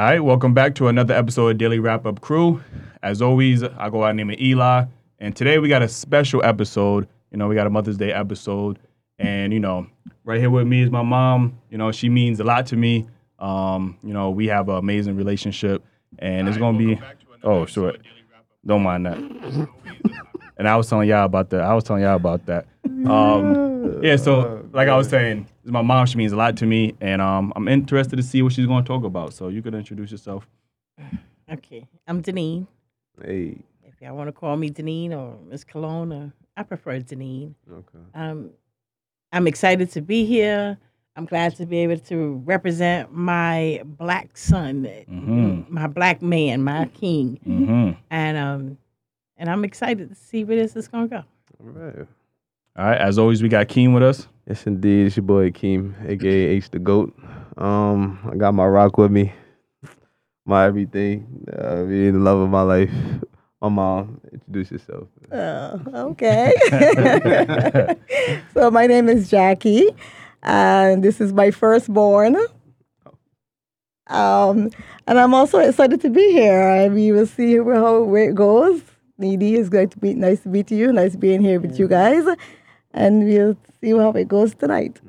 All right, welcome back to another episode of Daily Wrap Up Crew. As always, I go out name of Eli, and today we got a special episode. You know, we got a Mother's Day episode, and you know, right here with me is my mom. You know, she means a lot to me. Um, you know, we have an amazing relationship, and it's gonna be. Oh, sure. Don't mind that. and I was telling y'all about that. I was telling y'all about that. Um, yeah, so like I was saying, my mom. She means a lot to me, and um, I'm interested to see what she's going to talk about. So you could introduce yourself. Okay, I'm Deneen. Hey. If y'all want to call me Deneen or Miss Cologne, or I prefer Deneen. Okay. Um, I'm excited to be here. I'm glad to be able to represent my black son, Mhm. my black man, my king, Mm-hmm. and um, and I'm excited to see where this is gonna go. All right. All right. As always, we got Keem with us. Yes, indeed. It's your boy Keem, aka H the Goat. Um, I got my rock with me, my everything, uh, the love of my life. My mom. Introduce yourself. Oh, okay. so my name is Jackie, and this is my firstborn. Um, and I'm also excited to be here. And we will see how where it goes. Needy it's great to be nice to meet you. Nice being here with you guys, and we'll see how it goes tonight.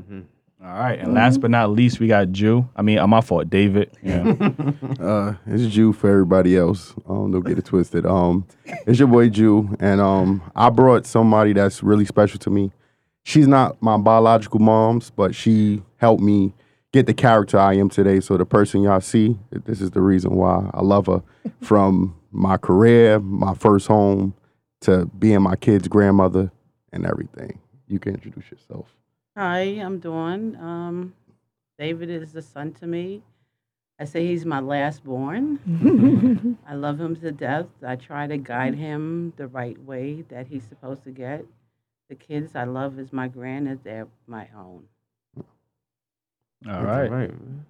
All right. And last but not least, we got Jew. I mean, uh, my fault, David. Yeah. Uh, it's Jew for everybody else. Um, don't get it twisted. Um, it's your boy Jew, and um, I brought somebody that's really special to me. She's not my biological mom's, but she helped me get the character I am today. So the person y'all see, this is the reason why I love her. From my career, my first home, to being my kid's grandmother and everything. You can introduce yourself. Hi, I'm Dawn. Um, David is the son to me. I say he's my last born. I love him to death. I try to guide him the right way that he's supposed to get. The kids I love is my grand as they're my own. All right. All right. man.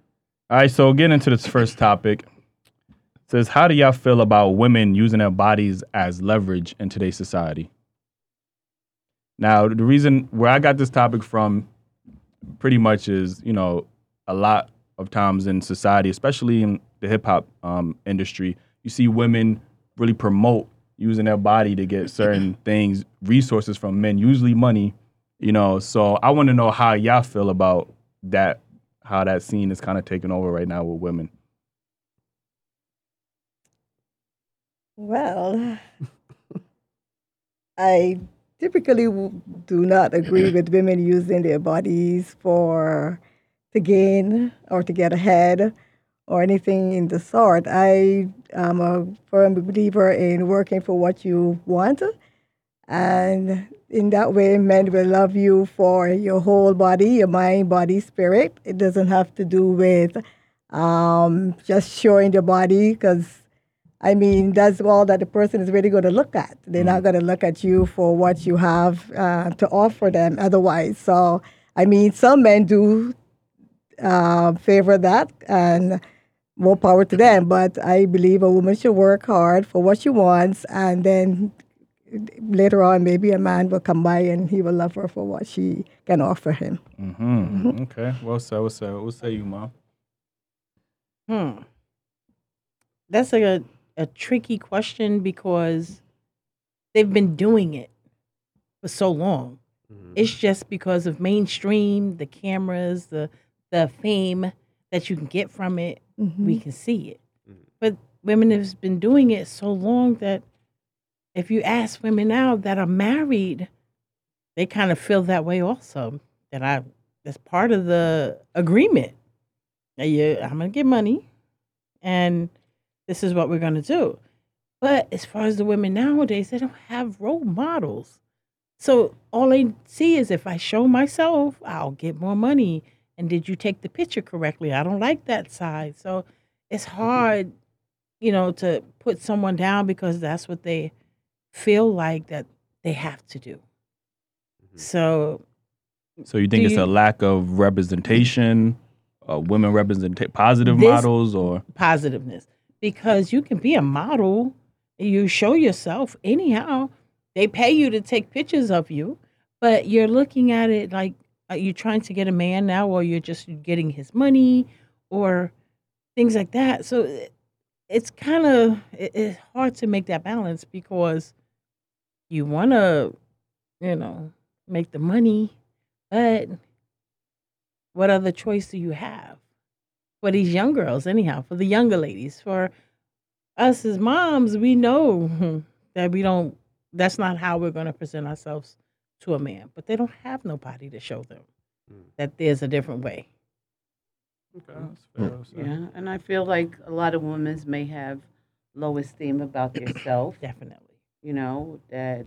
All right. So getting into this first topic. It says, how do y'all feel about women using their bodies as leverage in today's society? Now, the reason where I got this topic from pretty much is, you know, a lot of times in society, especially in the hip hop um, industry, you see women really promote using their body to get certain things, resources from men, usually money, you know. So I want to know how y'all feel about that, how that scene is kind of taking over right now with women. Well, I typically do not agree with women using their bodies for to gain or to get ahead or anything in the sort. I am a firm believer in working for what you want, and in that way, men will love you for your whole body, your mind, body, spirit. It doesn't have to do with um, just showing the body because I mean, that's all that the person is really going to look at. They're not going to look at you for what you have uh, to offer them otherwise. So, I mean, some men do uh, favor that, and more power to them. But I believe a woman should work hard for what she wants, and then later on, maybe a man will come by and he will love her for what she can offer him. Mm-hmm. Okay. Well said. Well said. What say you, mom? Hmm. That's a a tricky question because they've been doing it for so long. Mm-hmm. It's just because of mainstream, the cameras, the the fame that you can get from it, mm-hmm. we can see it. Mm-hmm. But women have been doing it so long that if you ask women now that are married, they kind of feel that way also. That I that's part of the agreement. That you, I'm gonna get money, and this is what we're gonna do. But as far as the women nowadays, they don't have role models. So all they see is if I show myself, I'll get more money. And did you take the picture correctly? I don't like that side. So it's hard, you know, to put someone down because that's what they feel like that they have to do. So So you think it's you- a lack of representation, uh, women represent positive This- models, or positiveness because you can be a model. You show yourself anyhow. They pay you to take pictures of you but you're looking at it like are you trying to get a man now or you're just getting his money or things like that. So it's kind of it's hard to make that balance because you want to, you know, make the money, but what other choice do you have for these young girls? Anyhow, for the younger ladies, for us as moms, we know that we don't. That's not how we're going to present ourselves to a man. But they don't have nobody to show them that there's a different way. Okay. Yeah, and I feel like a lot of women may have low esteem about themselves. Definitely. You know that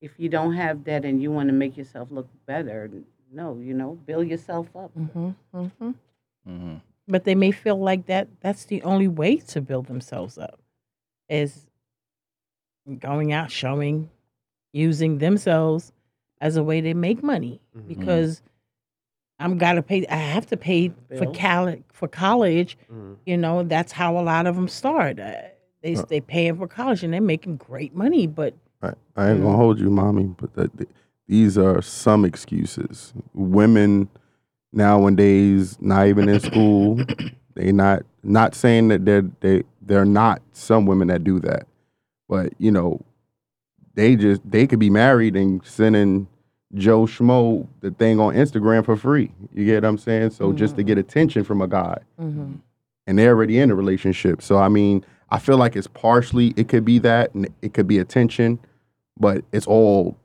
if you don't have that and you want to make yourself look better, no, you know, build yourself up. hmm hmm Mm-hmm. But they may feel like that. That's the only way to build themselves up, is going out, showing, using themselves as a way to make money. Mhm. Because I'm gotta pay. I have to pay for cal- for college. Mhm. You know, that's how a lot of them start. Uh, they Huh. they paying for college and they're making great money, but I, I ain't gonna hold you, mommy, but that, th- these are some excuses. Women nowadays, not even in school, they not not saying that they're they they're not some women that do that, but you know, they just they could be married and sending Joe Schmo the thing on Instagram for free. You get what I'm saying? So just to get attention from a guy mhm. and they're already in a relationship. So I mean, I feel like it's partially it could be that and it could be attention, but it's all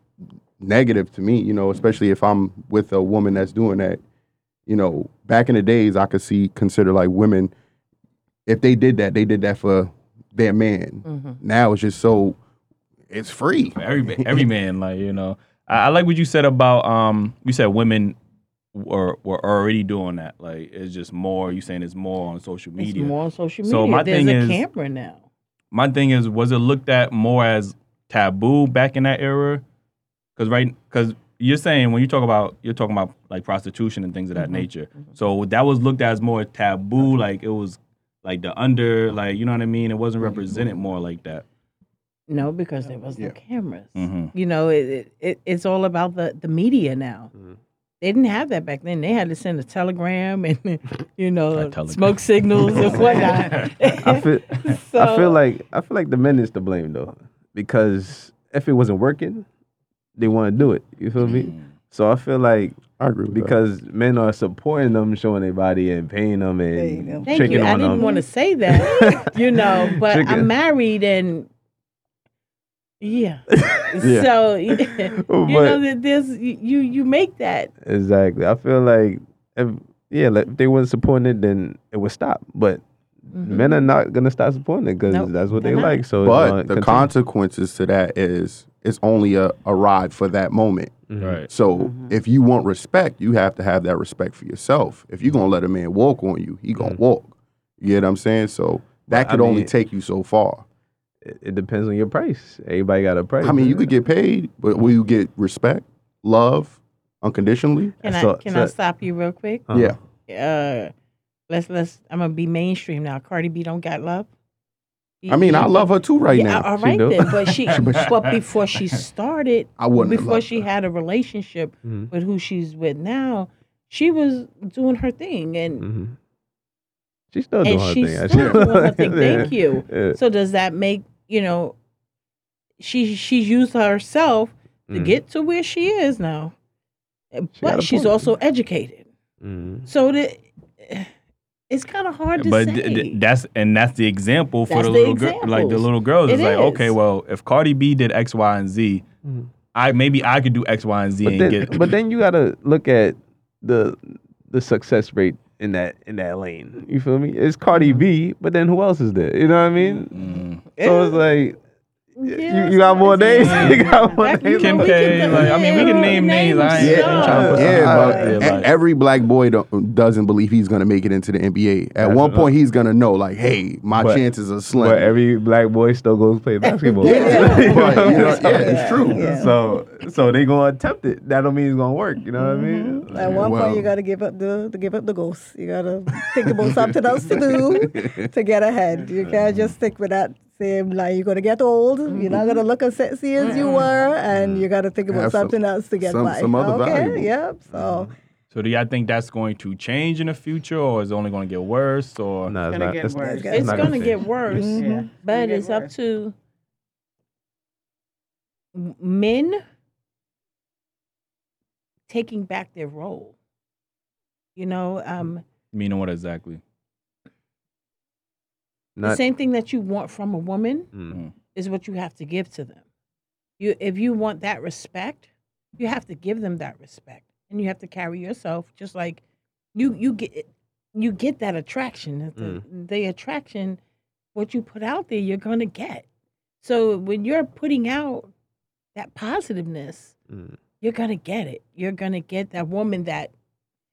negative to me, you know, especially if I'm with a woman that's doing that. You know, back in the days I could see consider like women if they did that, they did that for their man. Mhm. Now it's just so it's free. Every every man, like you know, I, I like what you said about um, you said women were were already doing that. Like it's just more. You saying it's more on social media. It's more on social media. So my There's thing a is- camera now. My thing is, was it looked at more as taboo back in that era? Because right, because you're saying when you talk about you're talking about like prostitution and things of that Mhm, nature. So that was looked at as more taboo. Like it was like the under, like you know what I mean. It wasn't represented more like that. No, because there was no Yeah. cameras. hmm You know, it, it, it it's all about the the media now. Mhm. They didn't have that back then. They had to send a telegram and you know smoke signals and whatnot. I feel I feel like I feel like the men is to blame though, because if it wasn't working, they want to do it. You feel me? So I feel like I agree with that. because men are supporting them, showing their body and paying them Paying and them. Thank tricking you. I on didn't them. want to say that, you know, but Chicken. I'm married and yeah. Yeah. So you know that there's you you make that. Exactly. I feel like if yeah, like, if they weren't supporting it, then it would stop. But Mhm. men are not gonna stop supporting it because Nope, that's what they they're not. like. So but the continue. consequences to that is it's only a, a ride for that moment. Mhm. Right. So Mm-hmm. if you want respect, you have to have that respect for yourself. If you're gonna let a man walk on you, he gonna Mhm. walk. You get what I'm saying? So that But, I could only take you so far. It, it depends on your price. Everybody got a price. I mean, you could get paid, but will you get respect, love, unconditionally? Can I So- can I stop you real quick? Uh-huh. Yeah. Uh, let's let's. I'm gonna be mainstream now. Cardi B don't got love. I mean, I love her too right yeah, now. All She then, but she but before she started, I wouldn't before she her. had a relationship Mhm. with who she's with now, she was doing her thing, and Mhm. She's still doing and her she's thing. still doing her thing. Thank you. Yeah. So does that make you know? She she's used herself to Mhm. get to where she is now, got but she's point. also educated. Mhm. So that it's kind of hard to but say. th- th- that's and that's the example for That's the the little girl, like the little girls. It It's like is. okay, well, if Cardi B did X, Y, and Z, Mhm. I maybe I could do X, Y, and Z But and then, get. but then you gotta look at the the success rate in that in that lane. You feel me? It's Cardi B, but then who else is there? You know what I mean? Mm. So it's like Yeah, you, you got more somebody names. say- you got more That- names. Kim we K, like, I mean, we can name names. I ain't- names, I'm trying to put Yeah, some but out there, like- every black boy don't, doesn't believe he's gonna make it into the NBA. At That's one point, he's gonna know, like, hey, my But- chances are slim. But every black boy still goes play basketball. Yeah, You know but, what I you know, mean? yeah, it's true. Yeah. So so they gonna attempt it. That don't mean it's gonna work. You know what I mean? Mm-hmm. At one Well- point, you got to give up the to give up the ghost. You got to think about something else to do to get ahead. You can't just stick with that same line. You're gonna get old. You're not gonna look as sexy as you were, and you got to think about Have some- something else to get some- by. some other okay, value. yep. So So do y'all think that's going to change in the future, or is it only going to get worse? Or No, it's gonna not. get it's, worse. it's It's going to get worse, Mhm. Yeah. but Get it's up to men taking back their role. You know, um, meaning what exactly? The same thing that you want from a woman mm, is what you have to give to them. You, if you want that respect, you have to give them that respect, and you have to carry yourself just like you. You get you get that attraction. The, the attraction, what you put out there, you're gonna get. So when you're putting out that positiveness, mm, you're gonna get it. You're gonna get that woman that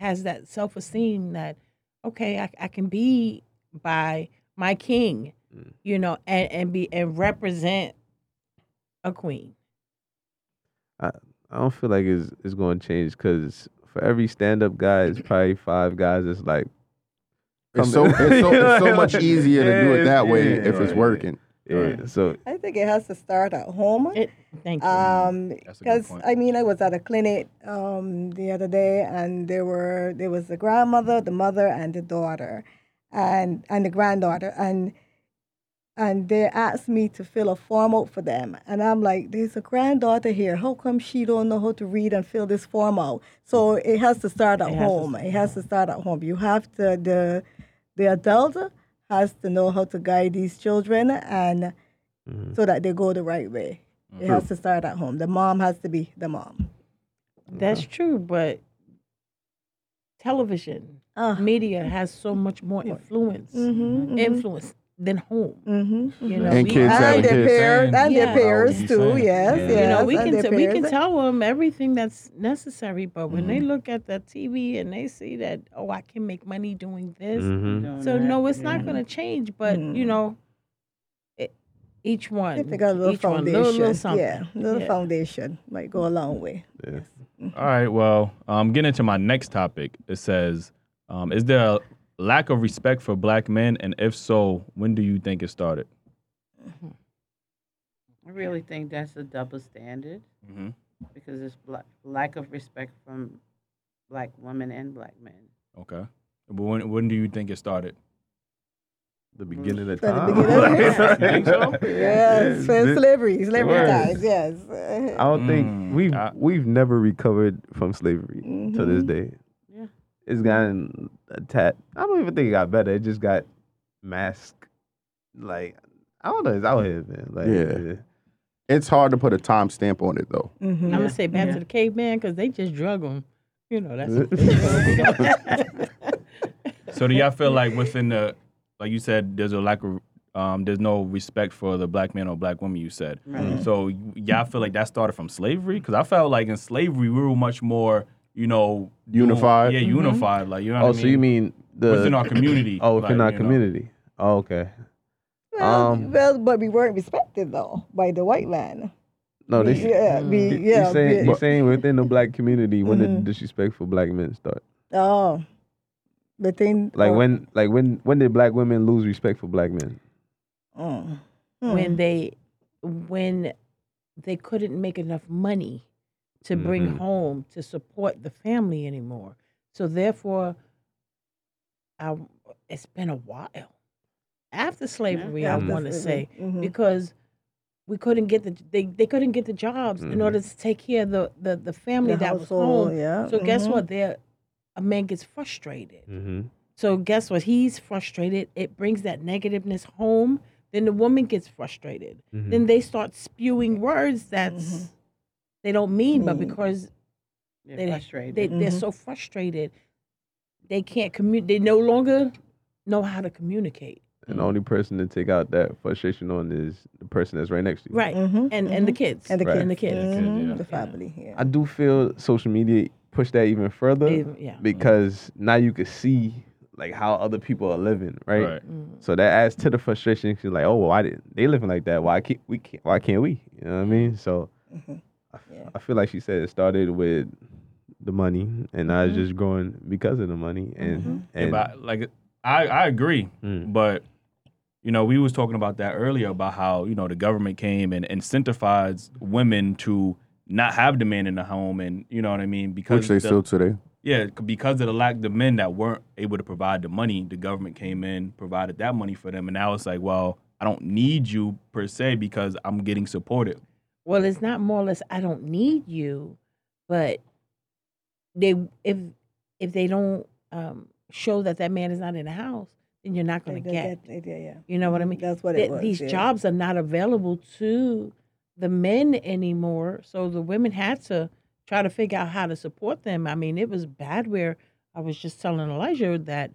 has that self esteem that okay, I, I can be by my king, Mm. you know, and, and be and represent a queen. I I don't feel like it's it's going to change because for every stand up guy, it's probably five guys. that's like It's so it's so, it's so much easier to do it that way yeah, if it's right. working. yeah. So I think it has to start at home. It, thank you. Um, That's a good because point. I mean, I was at a clinic um the other day, and there were there was the grandmother, the mother, and the daughter, and and the granddaughter, and and they asked me to fill a form out for them, and I'm like, there's a granddaughter here. How come she don't know how to read and fill this form out? So it has to start at It has home. start it has to start at home. You have to the the adult has to know how to guide these children and mm-hmm. so that they go the right way. It has to start at home. The mom has to be the mom. That's true, but television, Uh, media has so much more influence, mhm, influence than home. mm-hmm. You know, And we, kids And their kids. peers, and Yeah. their peers too. saying. Yes, Yeah. yes. you know, we can t- we can tell them everything that's necessary, but when Mm-hmm. they look at the TV and they see that, oh, I can make money doing this. So that, no, it's yeah. not going to change. But you know, it, each one, If they got a little each one, foundation, little, little something. yeah, little Yeah. foundation might go a long way. All right. Well, um, getting into my next topic, it says, um, is there a lack of respect for black men, and if so, when do you think it started? I really think that's a double standard Mm-hmm. because it's bla- lack of respect from black women and black men. Okay. But when when do you think it started? The beginning of time. beginning. Think so? Yes, for This- slavery, slavery Word. times. Yes. I don't Mm, think we've I- we've never recovered from slavery to this Mhm. day. Yeah. It's gotten a tat. I don't even think it got better. It just got masked. Like I don't know. It's out here, man. Like Yeah. It's hard to put a time stamp on it though. Mhm. I'm gonna say back Yeah. to the caveman because they just drug them. You know, that's So do y'all feel like within the, like you said, there's a lack of, um, there's no respect for the black man or black woman. You said. Right. So y'all feel like that started from slavery? Because I felt like in slavery we were much more, you know, doing- Unified? Yeah, unified. Like you know. oh, what I so you mean the within our community? Oh, within like, our you know. community. Oh, okay. Well, Um, well, but we weren't respected though by the white man. No, We- this. yeah, we, You yeah. saying we- you saying within the black community when Mhm. the disrespect for black men start? oh, but then Like oh, when like when when did black women lose respect for black men? oh, hmm. when they when they couldn't make enough money to bring Mhm. home to support the family anymore. So therefore, I, it's been a while after slavery. I After want to say slavery, mhm. because we couldn't get the they, they couldn't get the jobs in Mhm. order to take care of the the, the family The that was home. yeah, So guess mhm. what? There, a man gets frustrated. Mm-hmm. So guess what? He's frustrated. It brings that negativeness home. Then the woman gets frustrated. Mm-hmm. Then they start spewing words that's they don't mean, but because They're they, frustrated. they they're Mhm. so frustrated, they can't communicate. They no longer know how to communicate. And the only person to take out that frustration on is the person that's right next to you. Right. Mhm, And and the mhm. kids. and the Right. kids, And the kids. Mhm, yeah. the family. Yeah. I do feel social media push that even further Even- yeah. because now you can see like how other people are living, right? Right. Mm. So that adds to the frustration. Cause like, oh, well, why did they living like that? Why can't we? Can't, why can't we? You know what I mean? So Mhm. I, f- Yeah. I feel like she said it started with the money, and now it's Mm-hmm. just growing because of the money. And Yeah, and but like I I agree, Mm. but you know we was talking about that earlier about how you know the government came and incentivized women to not have the man in the home, and you know what I mean because Which they the- still today. yeah, because of the lack the men that weren't able to provide the money, the government came in, provided that money for them, and now it's like, well, I don't need you per se because I'm getting supported. Well, it's not more or less I don't need you, but they if if they don't um, show that that man is not in the house, then you're not going to They- they get. get- yeah, yeah. You know what I mean? That's what Th- it was. These yeah. jobs are not available to the men anymore, so the women had to try to figure out how to support them. I mean, it was bad. Where I was just telling Elijah that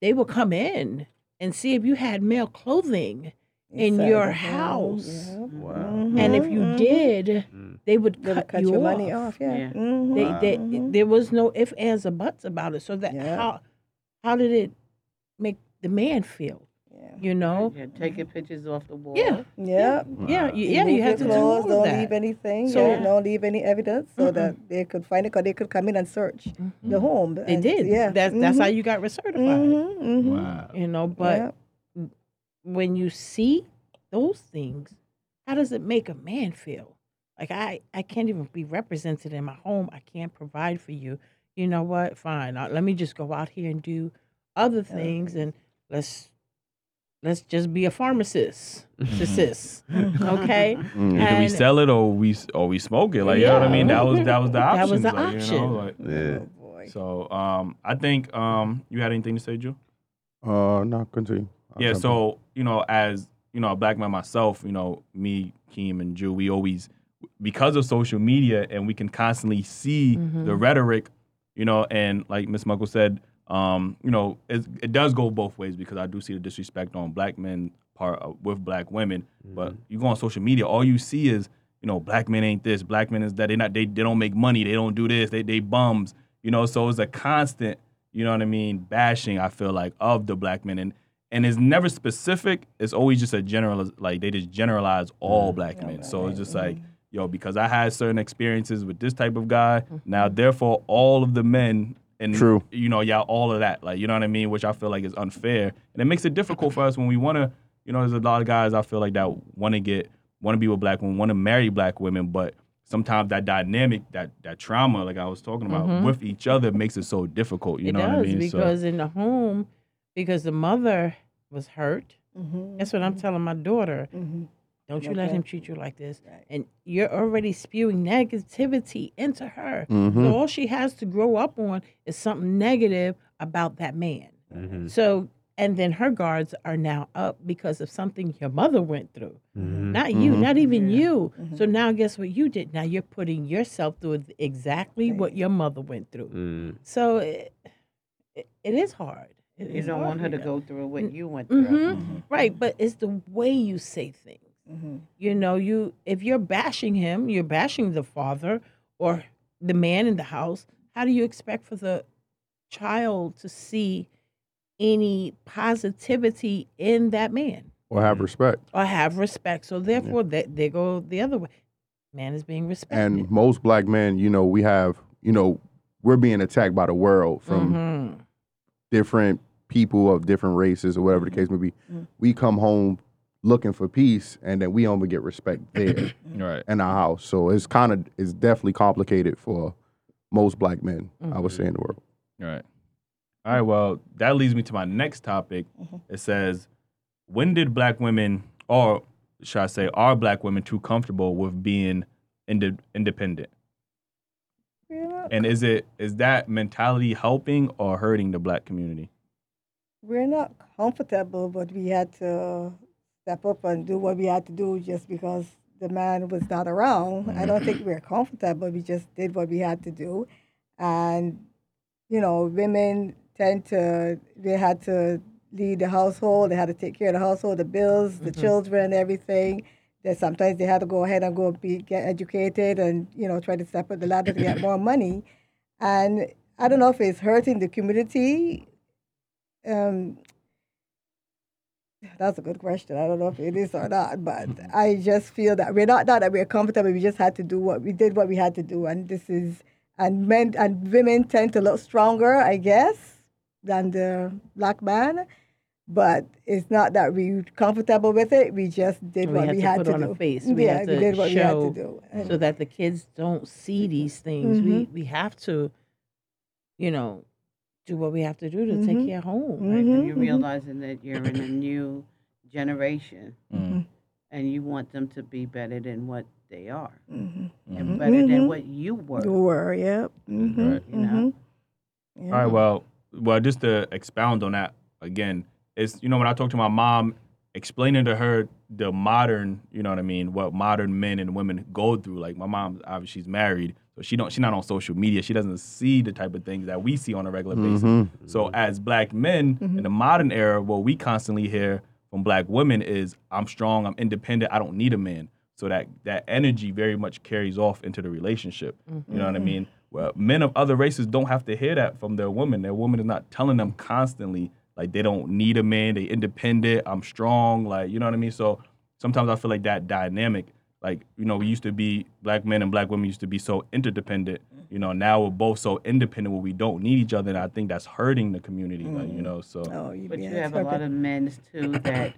they would come in and see if you had male clothing in Inside your the home, house. yeah. Wow. And if you mhm. did, Mm. they would They cut, would cut you your off. money off. Yeah. Yeah. Mhm, They, Wow. they, mhm. there was no ifs, ands, or buts about it. So that Yeah. how how did it make the man feel? Yeah. You know? Yeah, taking pictures off the wall. Yeah. Yeah. Yeah, you, You yeah, you have to your do clothes, all don't that. leave anything. So- yeah, don't leave any evidence so that they could find it because they could come in and search the home. They and- did. Yeah. That's that's how you got recertified. Mm-hmm, mm-hmm. Wow. You know, but Yeah. when you see those things, how does it make a man feel? Like I, I can't even be represented in my home. I can't provide for you. You know what? Fine. Uh, let me just go out here and do other things, and let's let's just be a pharmacist. Mm-hmm. sis. Okay. Mm. Either we sell it or we or we smoke it. Like you know what I mean? That was that was the That option. was the like, You know, option. like, Yeah. Oh boy. so um, I think um, you had anything to say, Drew? Uh, no, continue. I'll Yeah, jump in. so you know, as you know, a black man myself, you know, me, Keem, and Jew, we always because of social media and we can constantly see the rhetoric, you know, and like Miss Muckle said, um, you know, it, it does go both ways because I do see the disrespect on black men part uh, with black women. But you go on social media, all you see is you know, black men ain't this, black men is that. They not they they don't make money, they don't do this, they they bums, you know. So it's a constant, you know what I mean, bashing. I feel like of the black men and and it's never specific. It's always just a general like they just generalize all black men. So it's just like yo, because I had certain experiences with this type of guy. Now therefore, all of the men. And True. you know, y'all all of that, like you know what I mean, which I feel like is unfair, and it makes it difficult for us when we want to, you know, there's a lot of guys I feel like that want to get, want to be with black women, want to marry black women, but sometimes that dynamic, that that trauma, like I was talking about, with each other makes it so difficult. You Mm-hmm. it know does what I mean? So- because in the home, because the mother was hurt. Mm-hmm. That's what I'm telling my daughter. Mm-hmm. Don't you let him treat you like this. Right. And you're already spewing negativity into her. Mhm. So mm-hmm. all she has to grow up on is something negative about that man. Mm-hmm. So, and then her guards are now up because of something your mother went through. Mm-hmm. Not you, not even you. So now guess what you did? Now you're putting yourself through exactly what your mother went through. Mm. So it, it, it is hard. It You is don't hard want her to for go through what mm, you went you. through. Right, but it's the way you say things. Mm-hmm. You know, you if you're bashing him, you're bashing the father or the man in the house. How do you expect for the child to see any positivity in that man or have respect. or have respect? So therefore, they, they go the other way. Man is being respected. And most black men, you know, we have, you know, we're being attacked by the world from Mhm. different people of different races or whatever the case may be. We come home looking for peace, and then we only get respect there right. in our house. So it's kind of it's definitely complicated for most black men. I would say in the world. Right. All right. Well, that leads me to my next topic. Mm-hmm. It says, when did black women, or should I say, are black women too comfortable with being inde- independent? Yeah. And is it is that mentality helping or hurting the black community? We're not comfortable, but we had to step up and do what we had to do just because the man was not around. I don't think we're comfortable. But We just did what we had to do. And, you know, women tend to, they had to lead the household, they had to take care of the household, the bills, the children, everything. That sometimes they had to go ahead and go be, get educated and, you know, try to step up the ladder to get more money. And I don't know if it's hurting the community um, that's a good question. I don't know if it is or not, but I just feel that we're not, not that we're comfortable. We just had to do what we did, what we had to do, and this is and men and women tend to look stronger, I guess, than the black man. But it's not that we're comfortable with it. We just did We what had we to had put to on do. a face. We yeah, had we to did what we had to do. And- so that the kids don't see these things. We mm-hmm. we have to you know, do what we have to do to take Mhm. care of home. Right? Mhm, And you're mhm. realizing that you're in a new generation Mm, and you want them to be better than what they are Mhm. and mhm. better than what you were. You were, yep. Mm-hmm. Right. You know? Yeah. All right. Well, well, just to expound on that again, it's you know when I talk to my mom, explaining to her the modern, you know what I mean, what modern men and women go through. Like my mom, obviously she's married, so she don't she's not on social media. She doesn't see the type of things that we see on a regular mm-hmm. basis. Mhm. So as black men mm-hmm. in the modern era, what we constantly hear from black women is, "I'm strong, I'm independent, I don't need a man." So that that energy very much carries off into the relationship. You know what I mm-hmm. mean? Well, men of other races don't have to hear that from their woman. Their woman is not telling them constantly like they don't need a man, they independent, I'm strong, like you know what I mean? So sometimes I feel like that dynamic, like, you know, we used to be black men and black women used to be so interdependent. You know, now we're both so independent where we don't need each other. And I think that's hurting the community, like, you know. So Oh, you, But yeah, you have a lot of men too that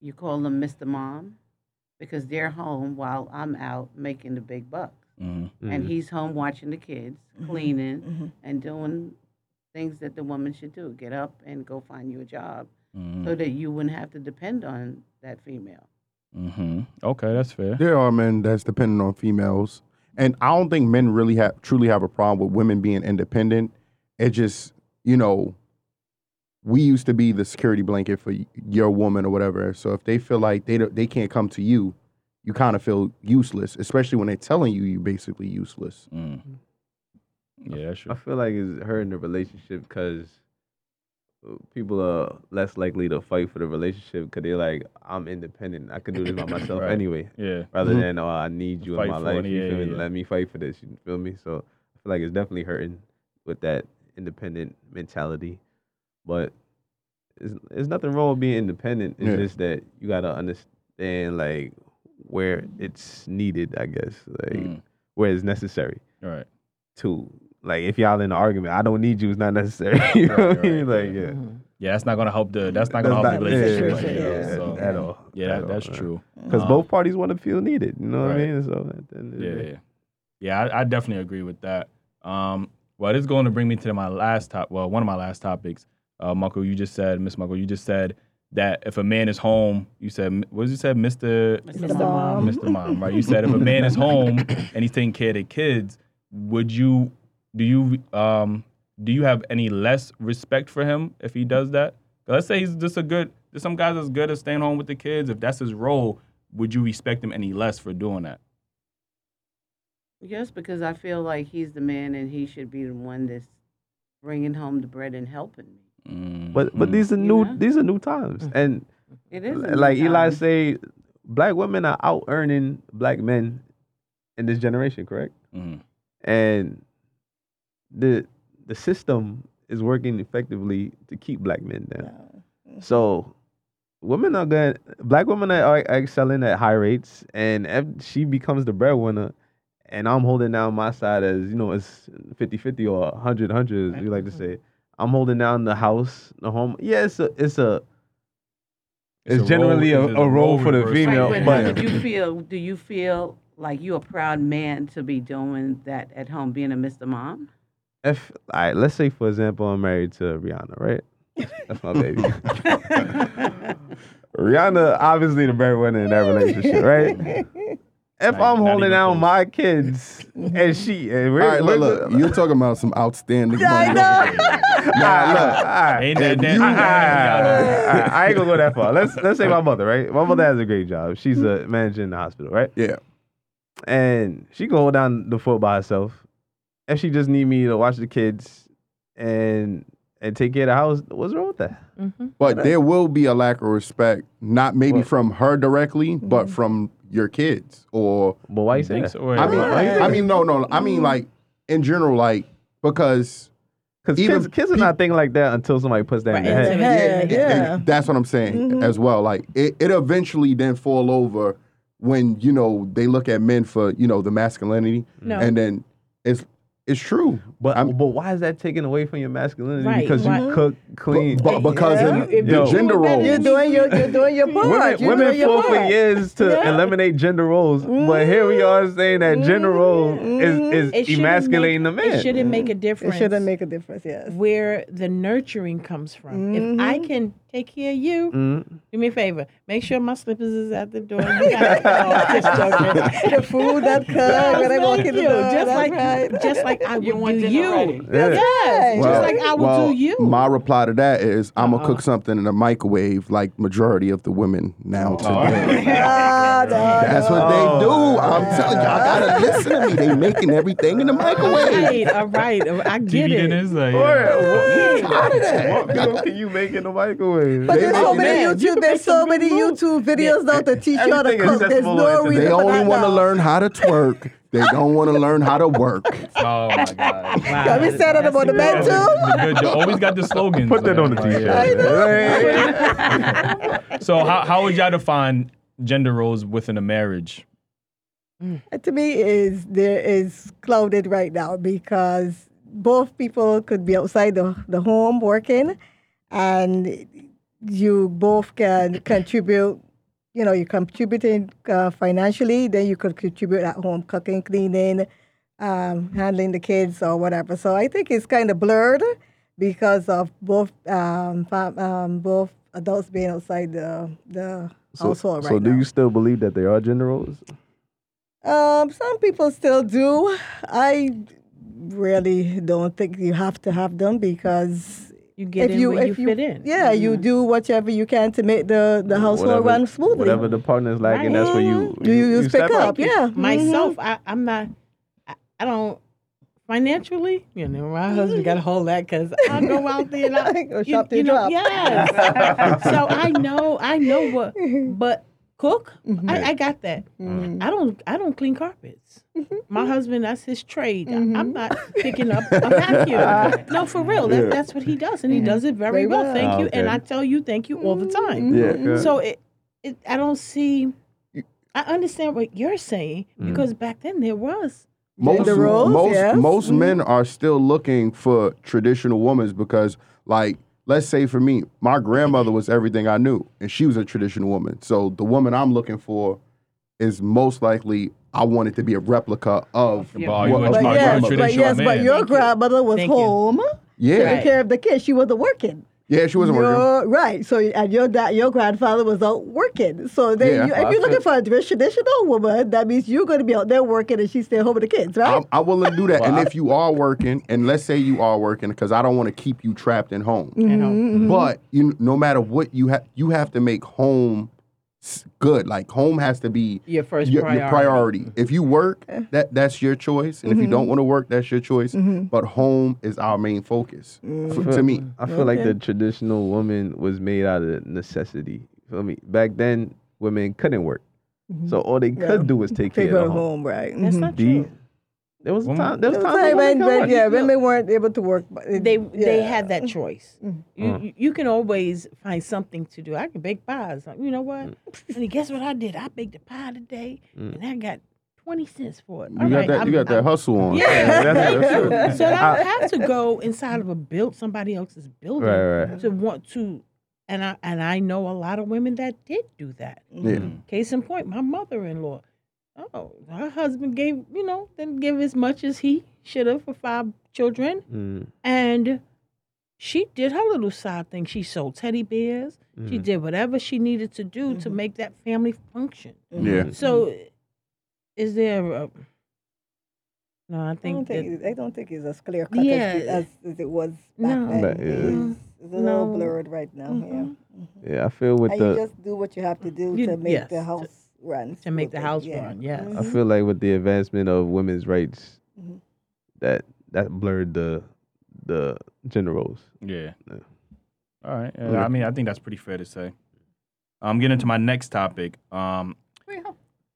you call them Mr. Mom because they're home while I'm out making the big bucks. mhm. And he's home watching the kids, cleaning, Mhm. and doing things that the woman should do get up and go find you a job Mhm. so that you wouldn't have to depend on that female. Mhm. Okay, that's fair. There are men that's dependent on females, and I don't think men really have truly have a problem with women being independent. It just you know, we used to be the security blanket for your woman or whatever. So if they feel like they don't, they can't come to you, you kind of feel useless, especially when they're telling you you're basically useless. Mm. Yeah, that's I feel like it's hurting the relationship because people are less likely to fight for the relationship because they're like, I'm independent. I can do this by myself Right. anyway. Yeah. Rather Mhm. than, oh, I need you Fight in my life. it, You yeah, feel me? yeah. Let me fight for this. You feel me? So I feel like it's definitely hurting with that independent mentality. But it's, there's nothing wrong with being independent. It's Yeah. just that you got to understand, like, where it's needed, I guess. Like, Mm. where it's necessary All right. to like if y'all in an argument, I don't need you. It's not necessary. you know what I Right, mean? Like yeah, Yeah, that's not gonna help the. That's not gonna help That's the relationship. yeah, like, you yeah, so- at all. Yeah, At that, all, that's man. true. Because Um, both parties want to feel needed. You know what I mean? So at the end of the Yeah, yeah, yeah. I, I definitely agree with that. Um, well, this is going to bring me to my last top. Well, one of my last topics. Uh, Michael, you just said, Miss Michael, you just said that if a man is home, you said, what did you say, Mister Mr. Mom. Mr. Mom, right? You said if a man is home and he's taking care of the kids, would you do you um do you have any less respect for him if he does that? Let's say he's just a good. There's some guys that's good at staying home with the kids. If that's his role, would you respect him any less for doing that? Yes, because I feel like he's the man and he should be the one that's bringing home the bread and helping me. Mm, But but mm, these are You new know? these are new times, and It is a l- new like Eli time. say, black women are out earning black men in this generation, correct? mm, And the the system is working effectively to keep black men down. Mm-hmm. So women are going black women are, are excelling at high rates and if she becomes the breadwinner and I'm holding down my side as, you know, it's 50-50 or 100-100 as we like to mm-hmm. say. I'm holding down the house, the home. Yeah, it's a it's a It's it's, a generally role- a, a a role role for the female, Right, but but do you feel do you feel like you're a proud man to be doing that at home, being a Mr. Mom? If all right, let's say for example I'm married to Rihanna, right? That's my baby. Rihanna obviously the breadwinner in that relationship, right? If Not- I'm not holding even down close. my kids and she and we're, All right, we're look, look, you're talking about some outstanding money. I Now, look, look, Ain't that If that? you- I, I ain't gonna go that far. Let's let's say my mother, right? My mother has a great job. She's a manager in the hospital, right? Yeah. And she can hold down the fort by herself. If she just need me to watch the kids and and take care of the house, what's wrong with that? But there will be a lack of respect, not maybe What? from her directly, but from your kids or But why you You say think that? so? I mean, or- I mean, no, no, I mean like in general, like because Because Even kids, kids are peop- not thinking like that until somebody puts that in their head. until- Head, yeah. and that's what I'm saying Mhm. as well. Like it, it eventually then fall over when you know they look at men for you know the masculinity, No. and then it's it's true. But I'm- but why is that taken away from your masculinity? Right, Because you right. cook, clean. But, because Yeah. in If the you gender it roles, You're doing your you're doing your part. Women, you're women doing your fought for years to Yeah. eliminate gender roles, but mm-hmm. here we are saying that gender role mm-hmm. It is, is shouldn't emasculating make, the man. It shouldn't make a difference. It shouldn't make a difference. Yes. where the nurturing comes from. If I mm-hmm. can take care of you, Mm. do me a favor. Make sure my slippers is at the door. You got oh, just joking. the food that comes when I walk in the you. door. Just like right. just like I would You want do you. ready. Yeah. Yes, Well, just like I would well, do you. My reply to that is I'm gonna Uh-uh. cook something in a microwave like majority of the women now today. Ah, no, That's no. what they do. Oh. I'm telling you, I gotta listen to me. They making everything in the microwave. right, all right. I get TV it. dinners, like, Or, yeah. what, Tired of that. what meal can you make in the microwave? But there's so many Man, you YouTube. can There's make so many. YouTube videos now to teach you how to Everything cook. There's accessible no on reason They only want to learn how to twerk. They don't want to learn how to work. Oh my god. Wow, Can we set it up on the bed Yeah, too? the good- you always got the slogans. Put that on the t-shirt. yeah. So how how would y'all define gender roles within a marriage? Mm. to me is there is clouded right now because both people could be outside the, the home working and you both can contribute you know you're contributing uh, financially then you could contribute at home cooking cleaning um, handling the kids or whatever so i think it's kind of blurred because of both um, fam- um, both adults being outside the, the So, household right so do now. you still believe that there are gender roles? Um, some people still do. I really don't think you have to have them because You get if in you where if you, you fit in. yeah, you mm-hmm. do whatever you can to make the the household Whatever- run smoothly. Whatever the partner's lacking, that's where you. You- you just pick step up, yeah. Myself, mm-hmm. I, I'm not. I, I don't financially. You know, my mm-hmm. husband got to hold that because I go out there and I Go you, shop till you you know, drop. yes. so I know, I know what, but cook, Mm-hmm. I, I got that. I don't, I don't clean carpets. Mm-hmm. My husband, that's his trade. I, am not picking up a vacuum. no, for real, that, that's what he does, and he does it very Very well. well. Thank Ah, you, and. I tell you, thank you all the time. Yeah. yeah. So it, it, I don't see. I understand what you're saying because back then there was. Most Gender roles, most yes. most Mhm. men are still looking for traditional women because, like, let's say for me, my grandmother was everything I knew, and she was a traditional woman. So the woman I'm looking for is most likely I want it to be a replica of But you what- want- of But my Like yes, a but traditional yes, but your Thank grandmother was Thank you. home Yeah, taking care of the kids. She wasn't working. Yeah, she wasn't working. Right. So and your dad, your grandfather was out working. So then, Yeah, you, if you're looking feel- for a traditional woman, that means you're going to be out there working and she's staying home with the kids, right? I'm, I'm willing to do that. Well, and if you are working, and let's say you are working, because I don't want to keep you trapped in home. You know, Mm-hmm. But you, no matter what you have, you have to make home s- good. Like home has to be your first your, priority. your priority. If you work, that that's your choice, and if you don't mm-hmm. want to work, that's your choice. Mm-hmm. But home is our main focus mm. f- to me. I feel like the traditional woman was made out of necessity. Feel me? Back then, women couldn't work, mm-hmm. so all they could Yeah. do was take Take care of the home. home, right? That's Mhm. not The- true. There was a time. There was was time time when, when, when, yeah, could work. women weren't able to work. But it- They they had that mm-hmm. choice. Mm-hmm. You, uh-huh. you you can always find something to do. I can bake pies. Like, You know what? Mm. Honey, guess what I did? I baked a pie today, mm. and I got twenty cents for it. You got that. you got that hustle on. Yeah, that's- thank that's you. So I don't have to go inside of a build somebody else's building Right, right. to want to. And I and I know a lot of women that did do that. Mm-hmm. Yeah. Case in point, my mother-in-law. Oh, her husband gave you know didn't give as much as he should have for five children, Mm, and she did her little side thing. She sold teddy bears. She mm. did whatever she needed to do to make that family function. Yeah. So, is there? A, no, I I think don't that think, I don't think it's as clear cut Yeah. as, as, as it was back No. then. Back- yeah. It's, it's a little No. blurred right now. Mhm. Yeah, I feel with And the. you just do what you have to do You- to make yes, the house run. to make the smoothly. house Yeah. run. Yes. I feel like with the advancement of women's rights, Mhm. that that blurred the the gender roles. Yeah. Yeah. All right. Yeah, Okay. I mean, I think that's pretty fair to say. I'm getting to my next topic. Um,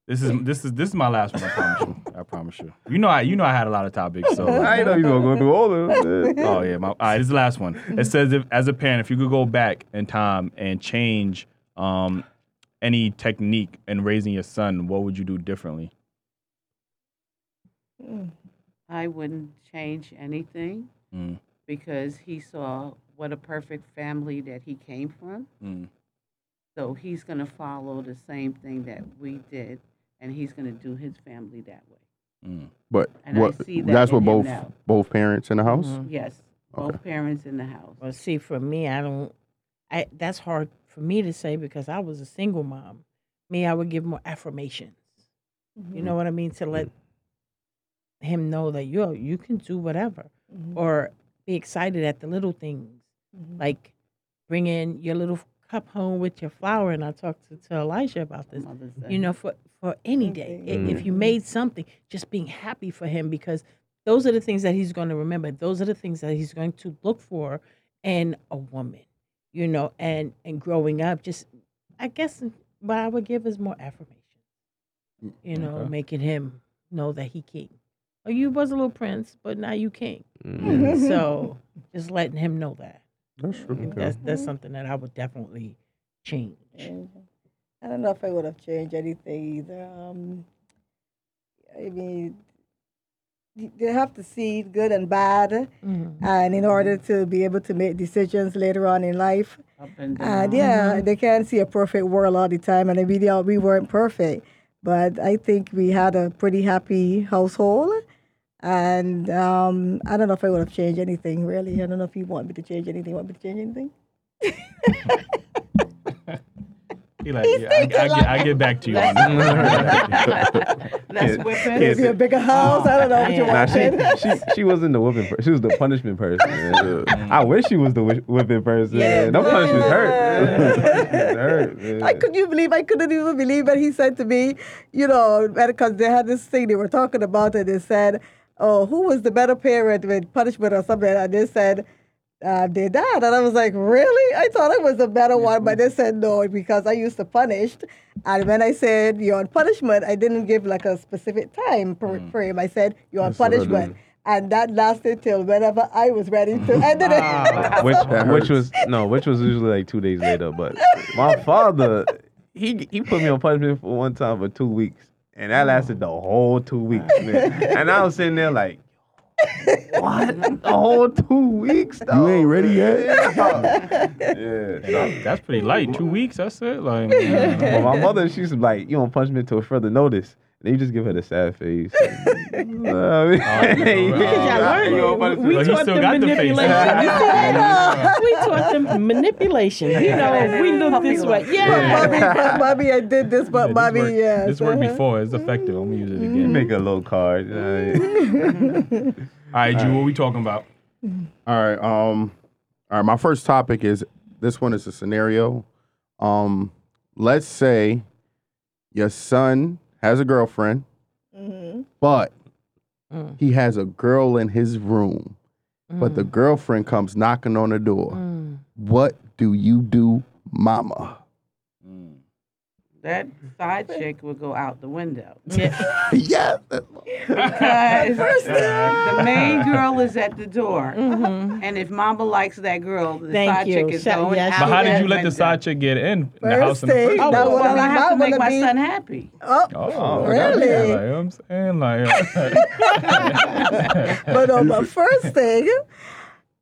this is this is this is my last one. I promise you. I promise you. You know, I you know I had a lot of topics. So I didn't know you were gonna go through all of them. Oh yeah, my, all right. This is the last one. It says, if as a parent, if you could go back in time and change um, any technique in raising your son, what would you do differently? I I wouldn't change anything Mm. because he saw what a perfect family that he came from. Mm. So he's going to follow the same thing that we did, and he's going to do his family that way. Mm. But And I what? see that That's what both now. both parents in the house. Mhm. Yes, Okay. both parents in the house. Well, see, for me, I don't. I that's hard for me to say because I was a single mom. Me, I would give more affirmations. You know what I mean to let him know that you you can do whatever, or be excited at the little things, like bringing your little cup home with your flower. And I talked to, to Elijah about this. You know, for for any day, if you made something, just being happy for him because those are the things that he's going to remember. Those are the things that he's going to look for in a woman. You know, and and growing up, just I guess what I would give is more affirmation. You know, Okay. making him know that he king. Oh, you was a little prince, but now you king. Mm. So just letting him know that. That's true. That's that's something that I would definitely change. I don't know if I would have changed anything either. Um, I mean, y- they have to see good and bad, Mhm. and in order to be able to make decisions later on in life. Up and down. And yeah, they can't see a perfect world all the time, and we we weren't perfect, but I think we had a pretty happy household. And um, I don't know if I would have changed anything really. I don't know if you want me to change anything. Want me to change anything? He like, yeah, I, I, get, I get back to you on that. Let's whip it. Kids- Maybe a bigger house. I don't know what you Nah, she, wanted. she she wasn't the whipping person. She was the punishment person. man. I wish she was the whipping person. Yeah. man. Them punishments hurt. Punishments hurt. man. I could you believe I couldn't even believe that he said to me, you know, because they had this thing they were talking about and they said, Oh, who was the better parent with punishment or something? And they said, uh, their dad. And I was like, Really? I thought I was the better one, but they said no, because I used to punish. And when I said you're on punishment, I didn't give like a specific time per frame. I said you're on That's punishment. And that lasted till whenever I was ready to end it. which which was no, which was usually like two days later. But my father, he he put me on punishment for one time for two weeks, and that lasted the whole two weeks. Man. And I was sitting there like, what? The whole two weeks? You ain't ready yet. yeah. That's pretty light. Two weeks. That's it. Like, Well, my mother, she's like, you don't punch me until further notice. And you just give her the sad face. Oh, y'all you don't learn. punch me. We taught still them got the face. manipulation. You we taught them manipulation. You know, we look this way. But Yeah. mommy, but mommy, I did this, but Bobby, Yeah, mommy, this worked, yes. this worked uh-huh. before. It's effective. I'm gonna use it again. make a little card. you know, All right, Drew. What we talking about? All right. Um. All right. My first topic is this one is a scenario. Um. Let's say your son has a girlfriend, but Mm. he has a girl in his room, but the girlfriend comes knocking on the door. Mm. What do you do, mama? That side chick would go out the window. Yeah. yes. Because the main girl is at the door. Mhm. And if mama likes that girl, the Thank side you. chick is Shout- going yes, out But how did you let the side chick get in the First house in the first Oh, that well, I have to make my would've son happy. Oh, Oh, Really? Like, you know I'm saying? Like, but no, but first thing,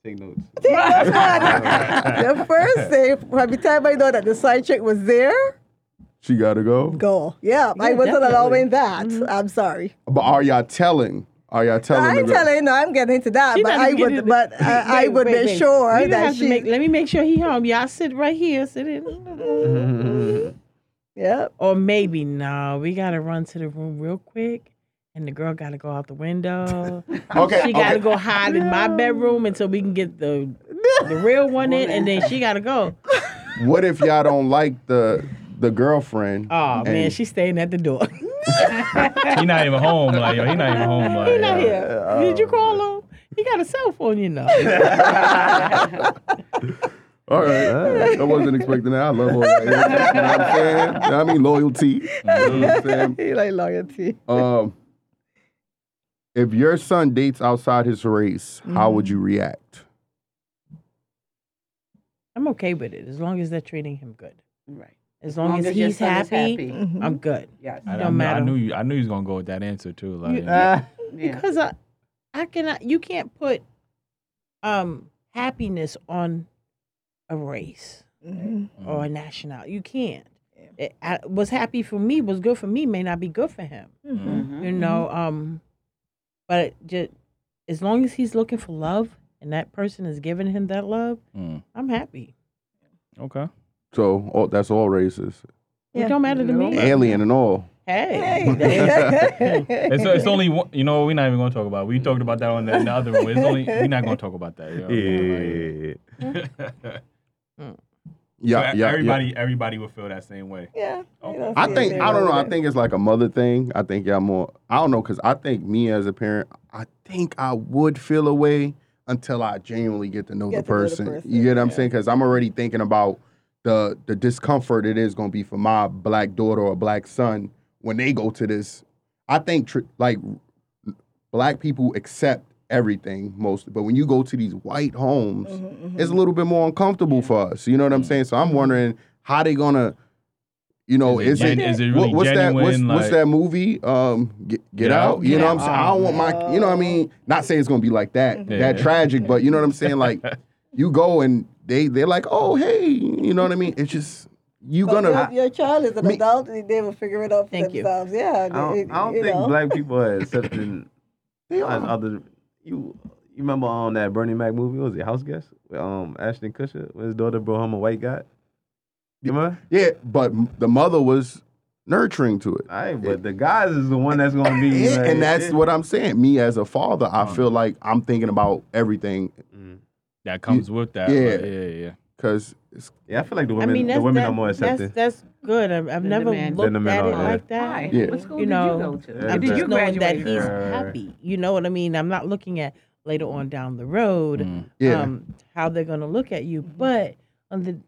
Take notes. the first thing, every time I know that the side chick was there, She gotta go. go. Yeah, I wasn't definitely. allowing that. Mm-hmm. I'm sorry. But are y'all telling? Are y'all telling? I'm the telling, no, I'm getting into that, She but I would, getting- but I, I would wait, make wait. sure You that she, make, let me make sure he home. Y'all sit right here. Sit in. yeah, Or maybe no, we gotta run to the room real quick, and the girl gotta go out the window. Okay. she gotta okay. go hide in my bedroom until we can get the the real one in, and then she gotta go. What if y'all don't like the the girlfriend? Oh man, she's staying at the door. he not even home. Like, yo, he not even home. Like, he not yo. here. Did you call him? He got a cell phone, you know. All right. I wasn't expecting that. I love all that. You know what I'm saying? You know I mean, loyalty. You know what I'm saying? he like loyalty. Um, if your son dates outside his race, how would you react? I'm okay with it as long as they're treating him good. Right. As long, Long as, as he's son is happy, happy. I'm good. Yes. I, Don't I, knew- I knew you. I knew he was gonna go with that answer too. Like, Ah, Yeah. Because I, I cannot. You can't put um happiness on a race Mhm. or a nationality. You can't. It, I, what's happy for me, what's good for me, may not be good for him. Mhm. You know. Um, but it just as long as he's looking for love and that person is giving him that love, Mm. I'm happy. Okay. So all, that's all races, It don't matter to me. alien and all. Hey, It's, it's only one, you know we're not even going to talk about. it. We talked about that on the, in the other one. It's only we're not going to talk about that. You know? Yeah. Yeah, So yeah, everybody yeah. everybody would feel that same way. Yeah. Okay. you know, I see think it I don't know. I there. think it's like a mother thing. I think y'all more. I don't know because I think me as a parent, I think I would feel a way until I genuinely get to know, Get the, to know the person. person, You get what I'm yeah. saying? Because I'm already thinking about the the discomfort it is going to be for my black daughter or black son when they go to this. I think tr- like black people accept everything mostly, but when you go to these white homes, Mhm, it's a little bit more uncomfortable for us. You know what I'm saying? So I'm wondering how they gonna, you know, Is is it it, gen- is it really what's that? What's, genuine, what's that movie? Um, Get, Get, Get Out. Out? You Get know what I'm Out. saying? I don't want my, you know what I mean? Not saying it's gonna be like that, Yeah. that tragic, but you know what I'm saying? Like, you go and they they're like, oh hey, you know what I mean? It's just you But gonna. your, your child is an Me- adult, and they will figure it out for Thank you. themselves. Yeah. I don't, it- I don't you think know. black people are accepting They as are. other. You you remember on that Bernie Mac movie? What was it House Guest? With, um, Ashton Kutcher, when his daughter brought home a white guy. You remember? Yeah, but the mother was nurturing to it. All right, but the guys is the one that's gonna be. and, like, and that's yeah. what I'm saying. Me as a father, I Uh-huh. feel like I'm thinking about everything Mm. That comes with that. Yeah. but yeah, yeah. because Yeah, I feel like the I women, mean, that's, the women that- are more accepting. That's, that's good. I've, I've Than the never men. looked Than the men at are, it yeah. like that. Why? Yeah. What school You did know, you go to? Yeah, I'm but- just you knowing that graduate he's from? happy. You know what I mean? I'm not looking at later on down the road Mm. yeah. um, how they're going to look at you. But on the,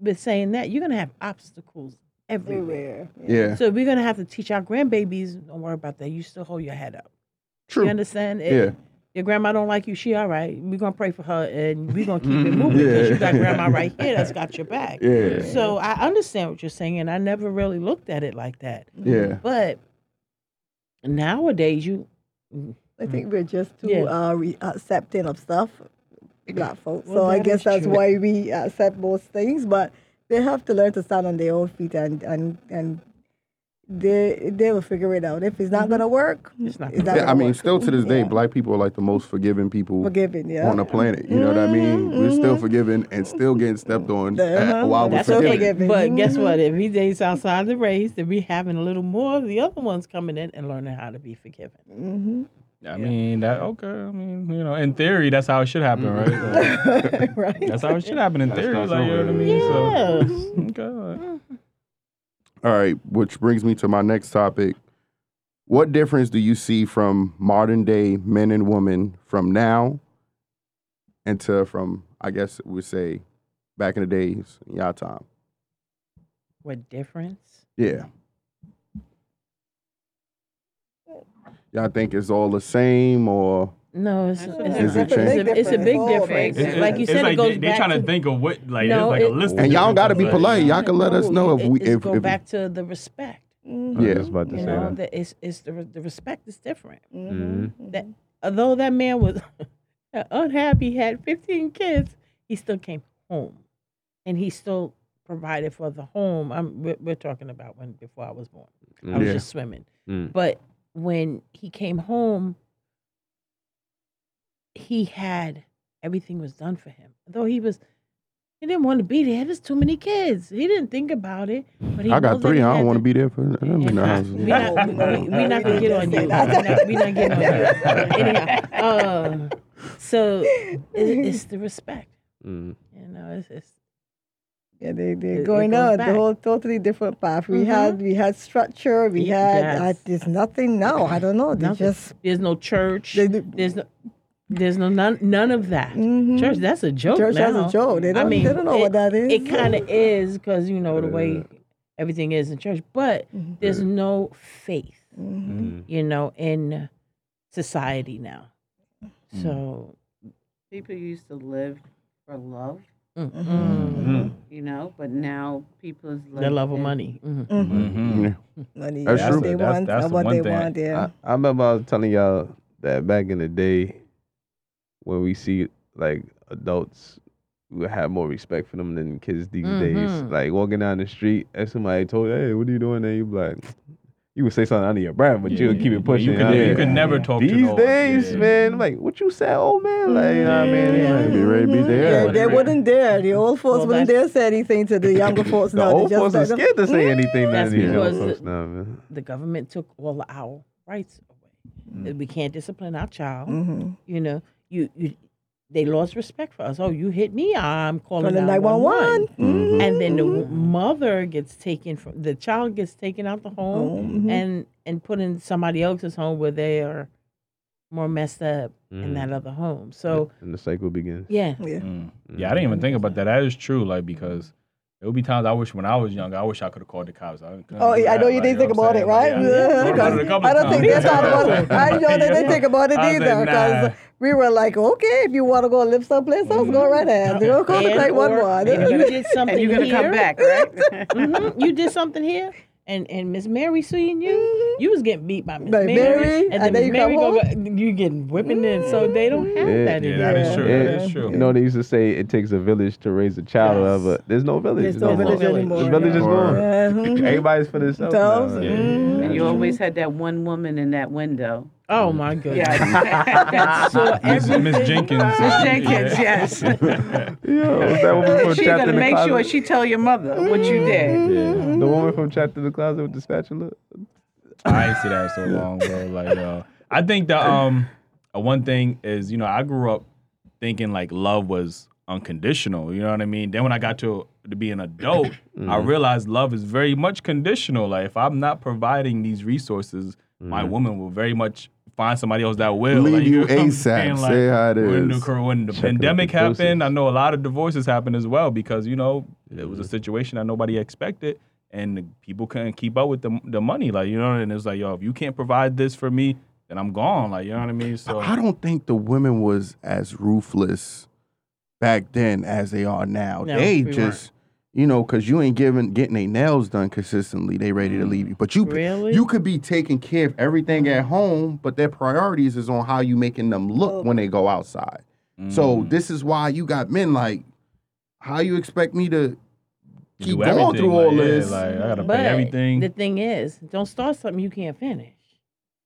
with saying that, you're going to have obstacles everywhere. Everywhere. yeah, So we're going to have to teach our grandbabies. Don't worry about that. You still hold your head up. true. You understand? It- Yeah. Your grandma don't like you. She all right. We're gonna pray for her, and we're gonna keep it mm-hmm. moving because you got grandma right here that's got your back. Yeah. So I understand what you're saying, and I never really looked at it like that. Yeah. But nowadays, you mm, I think mm. we're just too Yeah. uh, re- accepting of stuff, black folks. Well, so I guess that's true. why we accept most things. But they have to learn to stand on their own feet and and and they they will figure it out. If it's not gonna work, It's not gonna not Yeah, I gonna mean, work. still to this day, Yeah. black people are like the most forgiving people forgiving. Yeah. on the planet. You know what I mean? We're still mhm. forgiving and still getting stepped on Uh-huh. while we're that's so okay. forgiving. forgiving. But guess Mhm. what? If he dates outside the race, then we having a little more of the other ones coming in and learning how to be forgiven. hmm I mean that okay. I mean, you know, in theory, that's how it should happen, right? Like, right. that's how it should happen in That's theory. Like, you know what I mean? Yes. So, okay. All right, which brings me to my next topic. What difference do you see from modern day men and women from now into from I guess we say back in the days, y'all time? What difference? Yeah. Y'all think it's all the same or No, it's, That's it's, what it's, it is. a, It's a big it's a big difference. difference. It's- like you said, like it goes they, they back trying to, to think of what like No, like it- a list. And y'all gotta be polite. Y'all can let us know if we- if- go if- back to the respect. Mhm. I Yeah. was just about to You say know, that. that it's it's the the respect is different. Mhm. That although that man was unhappy, had 15 kids, he still came home, and he still provided for the home. I'm we're, we're talking about when before I was born. I was Yeah. just swimming, Mm. but when he came home, he had everything was done for him. Though he was. He didn't want to be there. There's too many kids. He didn't think about it. But he I got three. he I don't want to to- be there for them in and the I- house. we not, we, we not gonna get on you. We not, we not getting on you. Anyhow, um, so it, it's the respect. Mm. You know, it's, it's Yeah, they they're it going goes down back. the whole totally different path. We Mhm. had we had structure. We Ye- had yes. uh, there's nothing now. I don't know. They Nothing. just there's no church. they do, There's no there's no none none of that. Mhm. Church, that's a joke. church has now. a joke. They I don't mean, they don't know it, what that is. It kind of is because you know the way Yeah. everything is in church, but Mhm. there's no faith. Mhm. Mm. You know, in society now. Mm. So. People used to live for love, mm, Mhm. mm. you know, but now people is The love of in- money. Money. That's what true. they That's- want that's and the one they thing. want. Yeah. I, I remember I was telling y'all that back in the day, when we see like adults, we have more respect for them than kids these days. Mhm. Like walking down the street, and somebody told you, "Hey, what are you doing there?" You like, you would say something under your breath, but you'll keep it pushing. You could, huh? you Yeah. could never talk to them. These no days, Yeah. man, I'm like, what you say, old man? Like, you know what I mean? Yeah. Like, Be ready to be Yeah, they wouldn't dare. The old folks Well, wouldn't dare say anything to the younger folks the now. They old just folks are let them- scared to say anything to That's these young because folks now, man. the government took all our rights away. That We can't discipline our child. Mhm. You know, you you they lost respect for us. Oh, you hit me, I'm calling Calling 911. 911. And then the mother gets taken from the child gets taken out the home Home, mhm. and and put in somebody else's home where they are more messed up in Mm. that other home. So and the cycle begins. yeah, Yeah. Mm. Yeah, I didn't even think about that. That is true, like because there would be times I wish when I was younger, I wish I could have called the cops. I Oh, do yeah, I that, know you like, didn't think know about I'm it, right? saying? Like, yeah, thought about it a Because couple I don't think they times. thought about it. I know they didn't think about it either. Because nah. we were like, okay, if you want to go live someplace else, go right ahead. You know, call the And nine one or you did something and you're gonna come back, right? mhm, you did something here, and and Miss Mary seeing you, you was getting beat by Miss Mary, Mary, and and then then Miss you Mary come go, go, you getting whipping in, so they don't have Yeah. that Yeah, that is true. Yeah. That is true. You know, they used to say it takes a village to raise a child, Yes. but there's no village. There's no more. village village. anymore. The village is gone. Yeah, mhm. Everybody's for themselves. Themselves, now. Yeah, mhm. that's you always had that one woman in that window. Oh my goodness. Yeah. That saw Miss, Miss everything. Jenkins. Miss Jenkins, yes. Yeah, that woman from She's gonna in the make sure she tell your mother what you did. Yeah. The woman from Trapped in the Closet with the spatula. I ain't see that so long, bro. Like, uh, I think that um, uh, one thing is, you know, I grew up thinking like love was unconditional. You know what I mean? Then when I got to to be an adult, I realized love is very much conditional. Like, if I'm not providing these resources, my woman will very much find somebody else that will Leave Like, you know ASAP. saying? Say how it When the, when the Check pandemic happened, I know a lot of divorces happened as well because you know it was a situation that nobody expected, and people couldn't keep up with the the money. Like you know, and it's like, yo, if you can't provide this for me, then I'm gone. Like you know what I mean? So I don't think the women was as ruthless back then as they are now. No, they we just, you know, because you ain't giving getting their nails done consistently, they ready to leave you. But you, Really? you could be taking care of everything at home, but their priorities is on how you making them look when they go outside. So Mm. this is why you got men like, how you expect me to You keep do going everything, through like, all yeah, this? like I gotta But pay everything. the thing is, don't start something you can't finish.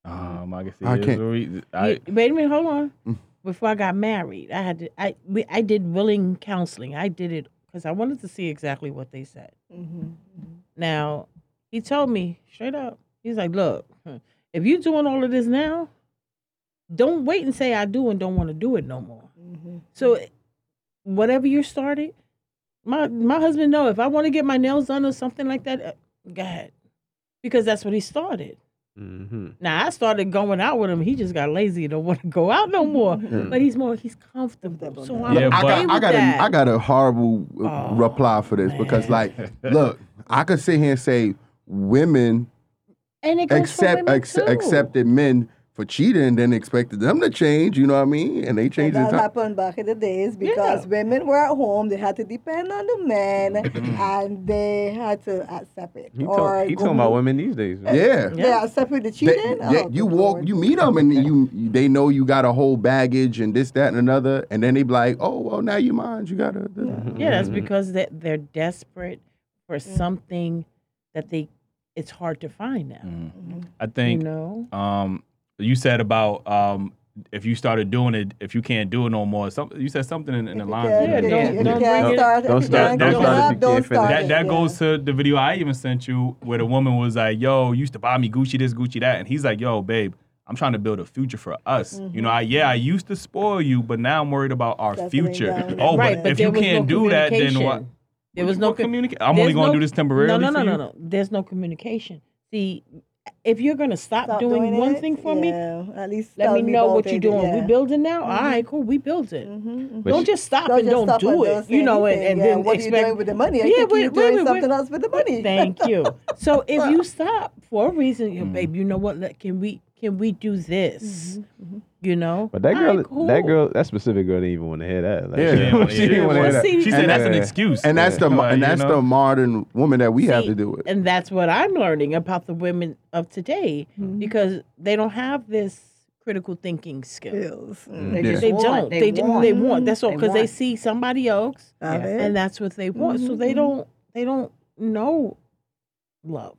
um, I, guess it I is can't- what we- I, You- wait a minute, hold on. Mm. Before I got married, I had to. I we, I did willing counseling. I did it because I wanted to see exactly what they said. Mhm. Now, he told me straight up. He's like, "Look, if you're doing all of this now, don't wait and say I do and don't want to do it no more. Mhm. So, whatever you started, my my husband know if I want to get my nails done or something like that, uh, go ahead, because that's what he started. Mm-hmm. Now I started going out with him. He just got lazy. And don't want to go out no more. But he's more. He's comfortable. So I'm Yeah, okay but- I with got, I got, that. a, I got a horrible uh, Oh, reply for this because, like, look, I could sit here and say women and it goes for accept women ex- too. accepted men for cheating and then expected them to change. You know what I mean? And they And changed the that time. happened back in the days because women were at home, they had to depend on the men, and they had to accept it. He, or talk, he talking about women these days. man. Yeah. They accept with the They- cheating. yeah, Oh, you walk, Lord. you meet them, and you they know you got a whole baggage and this, that, and another, and then they be like, "Oh, well, now you mind, you gotta." Yeah, that's because they they're desperate for something that they. It's hard to find now. Mm. I You think know. um, you said about um, if you started doing it, if you can't do it no more. Some, you said something in, in the lines. Yeah, Yeah, if don't- can't- if you don't can't bring it- start, don't if start- don't go start if up, you don't start that that yeah. goes to the video I even sent you where the woman was like, "Yo, you used to buy me Gucci this, Gucci that," and he's like, "Yo, babe." I'm trying to build a future for us. You know, I yeah, I used to spoil you, but now I'm worried about our Settling future. down. Oh, right, but, but if you can't no do that, then what? There was no What com- I'm only going to no- do this temporarily. No, no, for no, no, no. There's no communication. See, if you're gonna stop, Stop doing, one it, thing for me, At least let tell me know what you're it, doing. yeah. We building now. All right, cool. We built it. Mhm, But don't she- just stop Don't and just don't stop do and it. don't You know, and, anything. and yeah. then what expect. are you doing with the money? I Yeah, think wait, you're wait, doing wait, something wait. else with the money. Thank you. So if you stop for a reason, Mm. you babe, you know what? Let, can we can we do this? You know. But that girl, right, cool. that girl, that specific girl didn't even want to hear that. Like, Yeah. she, didn't- well, she yeah. didn't want to hear that. She said And that's an excuse. And that's the Like, and you that's know? the modern woman that we have to do it. And that's what I'm learning about the women of today Mm-hmm. because they don't have this critical thinking skill. Skills. Mm. They just They want, don't. They, They, do- want. they want. That's all because they want. see somebody else, Got it? and that's what they want. So they don't. They don't know love.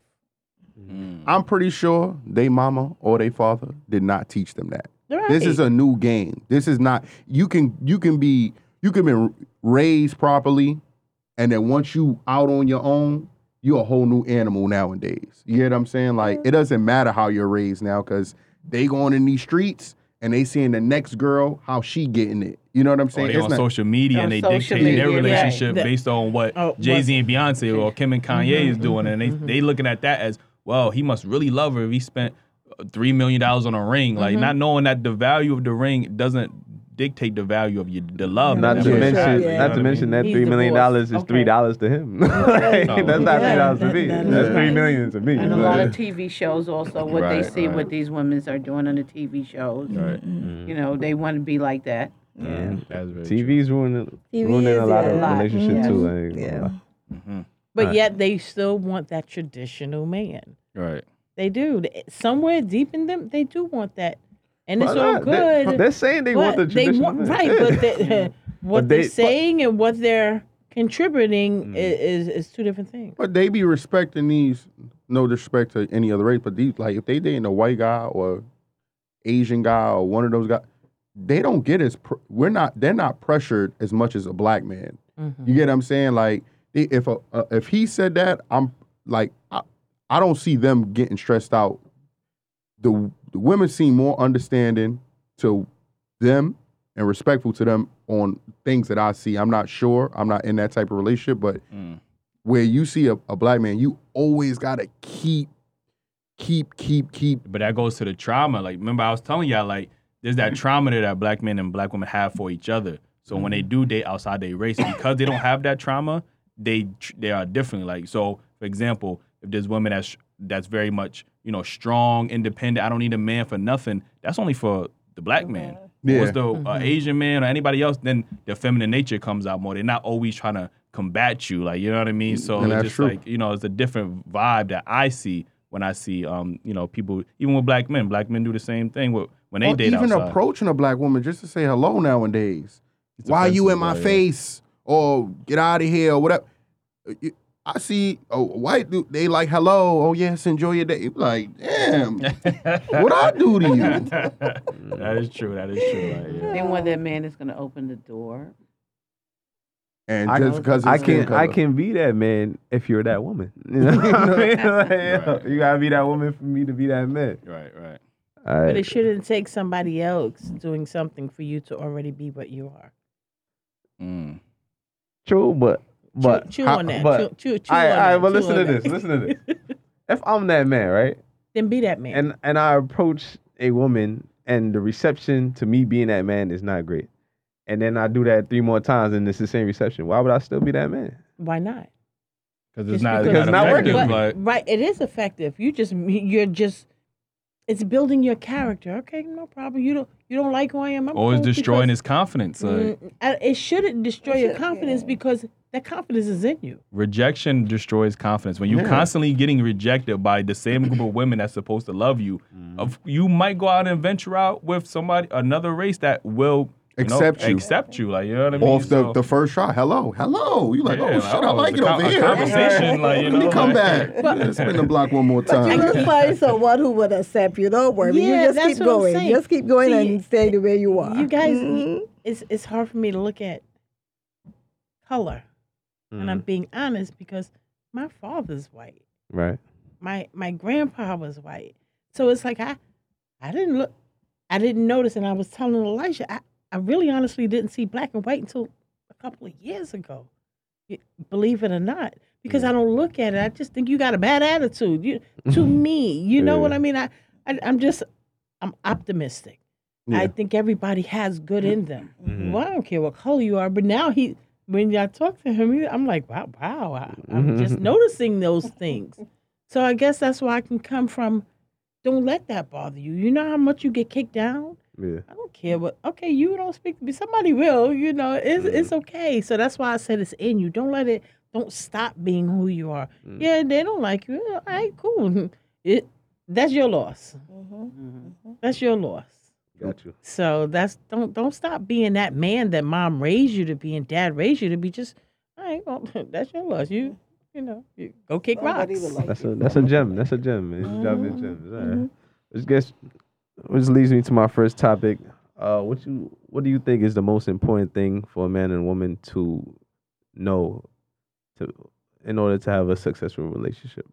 Mm. I'm pretty sure they mama or they father did not teach them that. Right. This is a new game. This is not you can you can be you can be raised properly, and then once you out on your own, you're a whole new animal nowadays. You get what I'm saying? Like it doesn't matter how you're raised now because they going in these streets and they seeing the next girl how she getting it. You know what I'm Or saying? they It's on not- social media and they social dictate their media, right. relationship That- based on what Oh, Jay Z and Beyonce or Kim and Kanye is doing, and they mhm. they looking at that as well. He must really love her if he spent three million dollars on a ring, like not knowing that the value of the ring doesn't dictate the value of you, the love. Not to that Yeah. person mention, has, Yeah. not to mention that He's three million dollars is Okay. three dollars to him. Like, Oh. that's not three dollars to me. that That's is three right. million to me. And a lot of TV shows also, what they see right. what these women are doing on the TV shows. Right. You know, they want to be like that. yeah. That's very true. TV's ruining TV ruining a lot yeah. of relationships yeah. too. Like, Yeah. Mhm. But Right. yet they still want that traditional man. Right. They do. Somewhere deep in them, they do want that, and it's all nah, they- good. They're saying they want the but they want right, but they, what But they- they're saying and what they're contributing Mm. is, is two different things. But they be respecting these, no disrespect to any other race, but these like if they dating a white guy or Asian guy or one of those guys, they don't get as pr- we're not they're not pressured as much as a black man. Mhm. You get what I'm saying? Like if a, uh, if he said that, I'm like I, don't see them getting stressed out. The, the women seem more understanding to them and respectful to them on things that I see. I'm not sure. I'm not in that type of relationship, but Mm. where you see a, a black man, you always gotta keep, keep, keep, keep. But that goes to the trauma. Like, remember I was telling y'all, like, there's that trauma that, that black men and black women have for each other. So when they do date outside their race, because they don't have that trauma, they they are differently. Like, so for example, if there's women that's that's very much you know strong, independent, I don't need a man for nothing. That's only for the black man. Yeah. What's the uh, Asian man or anybody else? Then their feminine nature comes out more. They're not always trying to combat you, like you know what I mean. So And it's just true. like you know, it's a different vibe that I see when I see um you know people even with black men. Black men do the same thing with when they Or date even outside. approaching a black woman just to say hello nowadays. It's Why you in my face? Or get out of here or whatever. You- I see a white dude, they like hello. Oh yes, enjoy your day. Like damn, what I do to you? that is true. That is true. Like, yeah. They want that man that's going to open the door. And I, just because I it's skin can I can be that man if you're that woman. You know what I mean? Like, Right. You gotta be that woman for me to be that man. Right. Right. All But it shouldn't take somebody else doing something for you to already be what you are. Mm. True, but but chew, chew how- on that. But chew, chew, chew all right, on all right, that. but chew listen to on this. that. Listen to this. if I'm that man, right, then be that man. and and I approach a woman, and the reception to me being that man is not great, and then I do that three more times, and it's the same reception. Why would I still be that man? Why not? Because it's Just not, because it's it's not not effective. working. Like, right, it is effective. You just you're just it's building your character. Okay, no problem. You don't you don't like who I am. I'm or it's cool destroying because- his confidence. Like, Mm, it shouldn't destroy your confidence because that confidence is in you. rejection destroys confidence. When you're Yeah. constantly getting rejected by the same group of women that's supposed to love you, of you might go out and venture out with somebody, another race that will you know, Accept you. accept you. Like you know what I mean? Off the, So- the first shot, hello, hello. You like, Yeah, oh like, shit, I oh, like it a over here. conversation, like, you Let me know, come like- back. Yeah, spin the block one more time. But you time. will find someone who would accept you. Don't worry. Yeah, you just that's keep what I'm going. saying. Just keep going See, and stay the way you are. You guys, Mhm. it's it's hard for me to look at color, and I'm being honest because my father's white. right. my my grandpa was white. So it's like I I didn't look I didn't notice and I was telling Elijah I, I really honestly didn't see black and white until a couple of years ago. Believe it or not. Because I don't look at it. I just think you got a bad attitude. You to me. You know what I mean? I, I I'm just I'm optimistic. I think everybody has good in them. Mhm. Well, I don't care what color you are, but now he when I talk to him, I'm like, wow, wow. I, I'm just noticing those things. So I guess that's why I can come from. Don't let that bother you. You know how much you get kicked down. Yeah. I don't care what. Okay, you don't speak to me. Somebody will. You know, it's it's okay. So that's why I said it's in you. Don't let it. Don't stop being who you are. Mm. Yeah, they don't like you. All right, cool. It that's your loss. Mm-hmm. Mm-hmm. That's your loss. Got you. So that's don't don't stop being that man that mom raised you to be and dad raised you to be. Just all right, well, that's your loss. You you know you go kick Nobody rocks. like That's a that's a gem. That's a gem, man. You drop your gems. All right. Mm-hmm. Which gets which leads me to my first topic. Uh, what you what do you think is the most important thing for a man and woman to know to in order to have a successful relationship?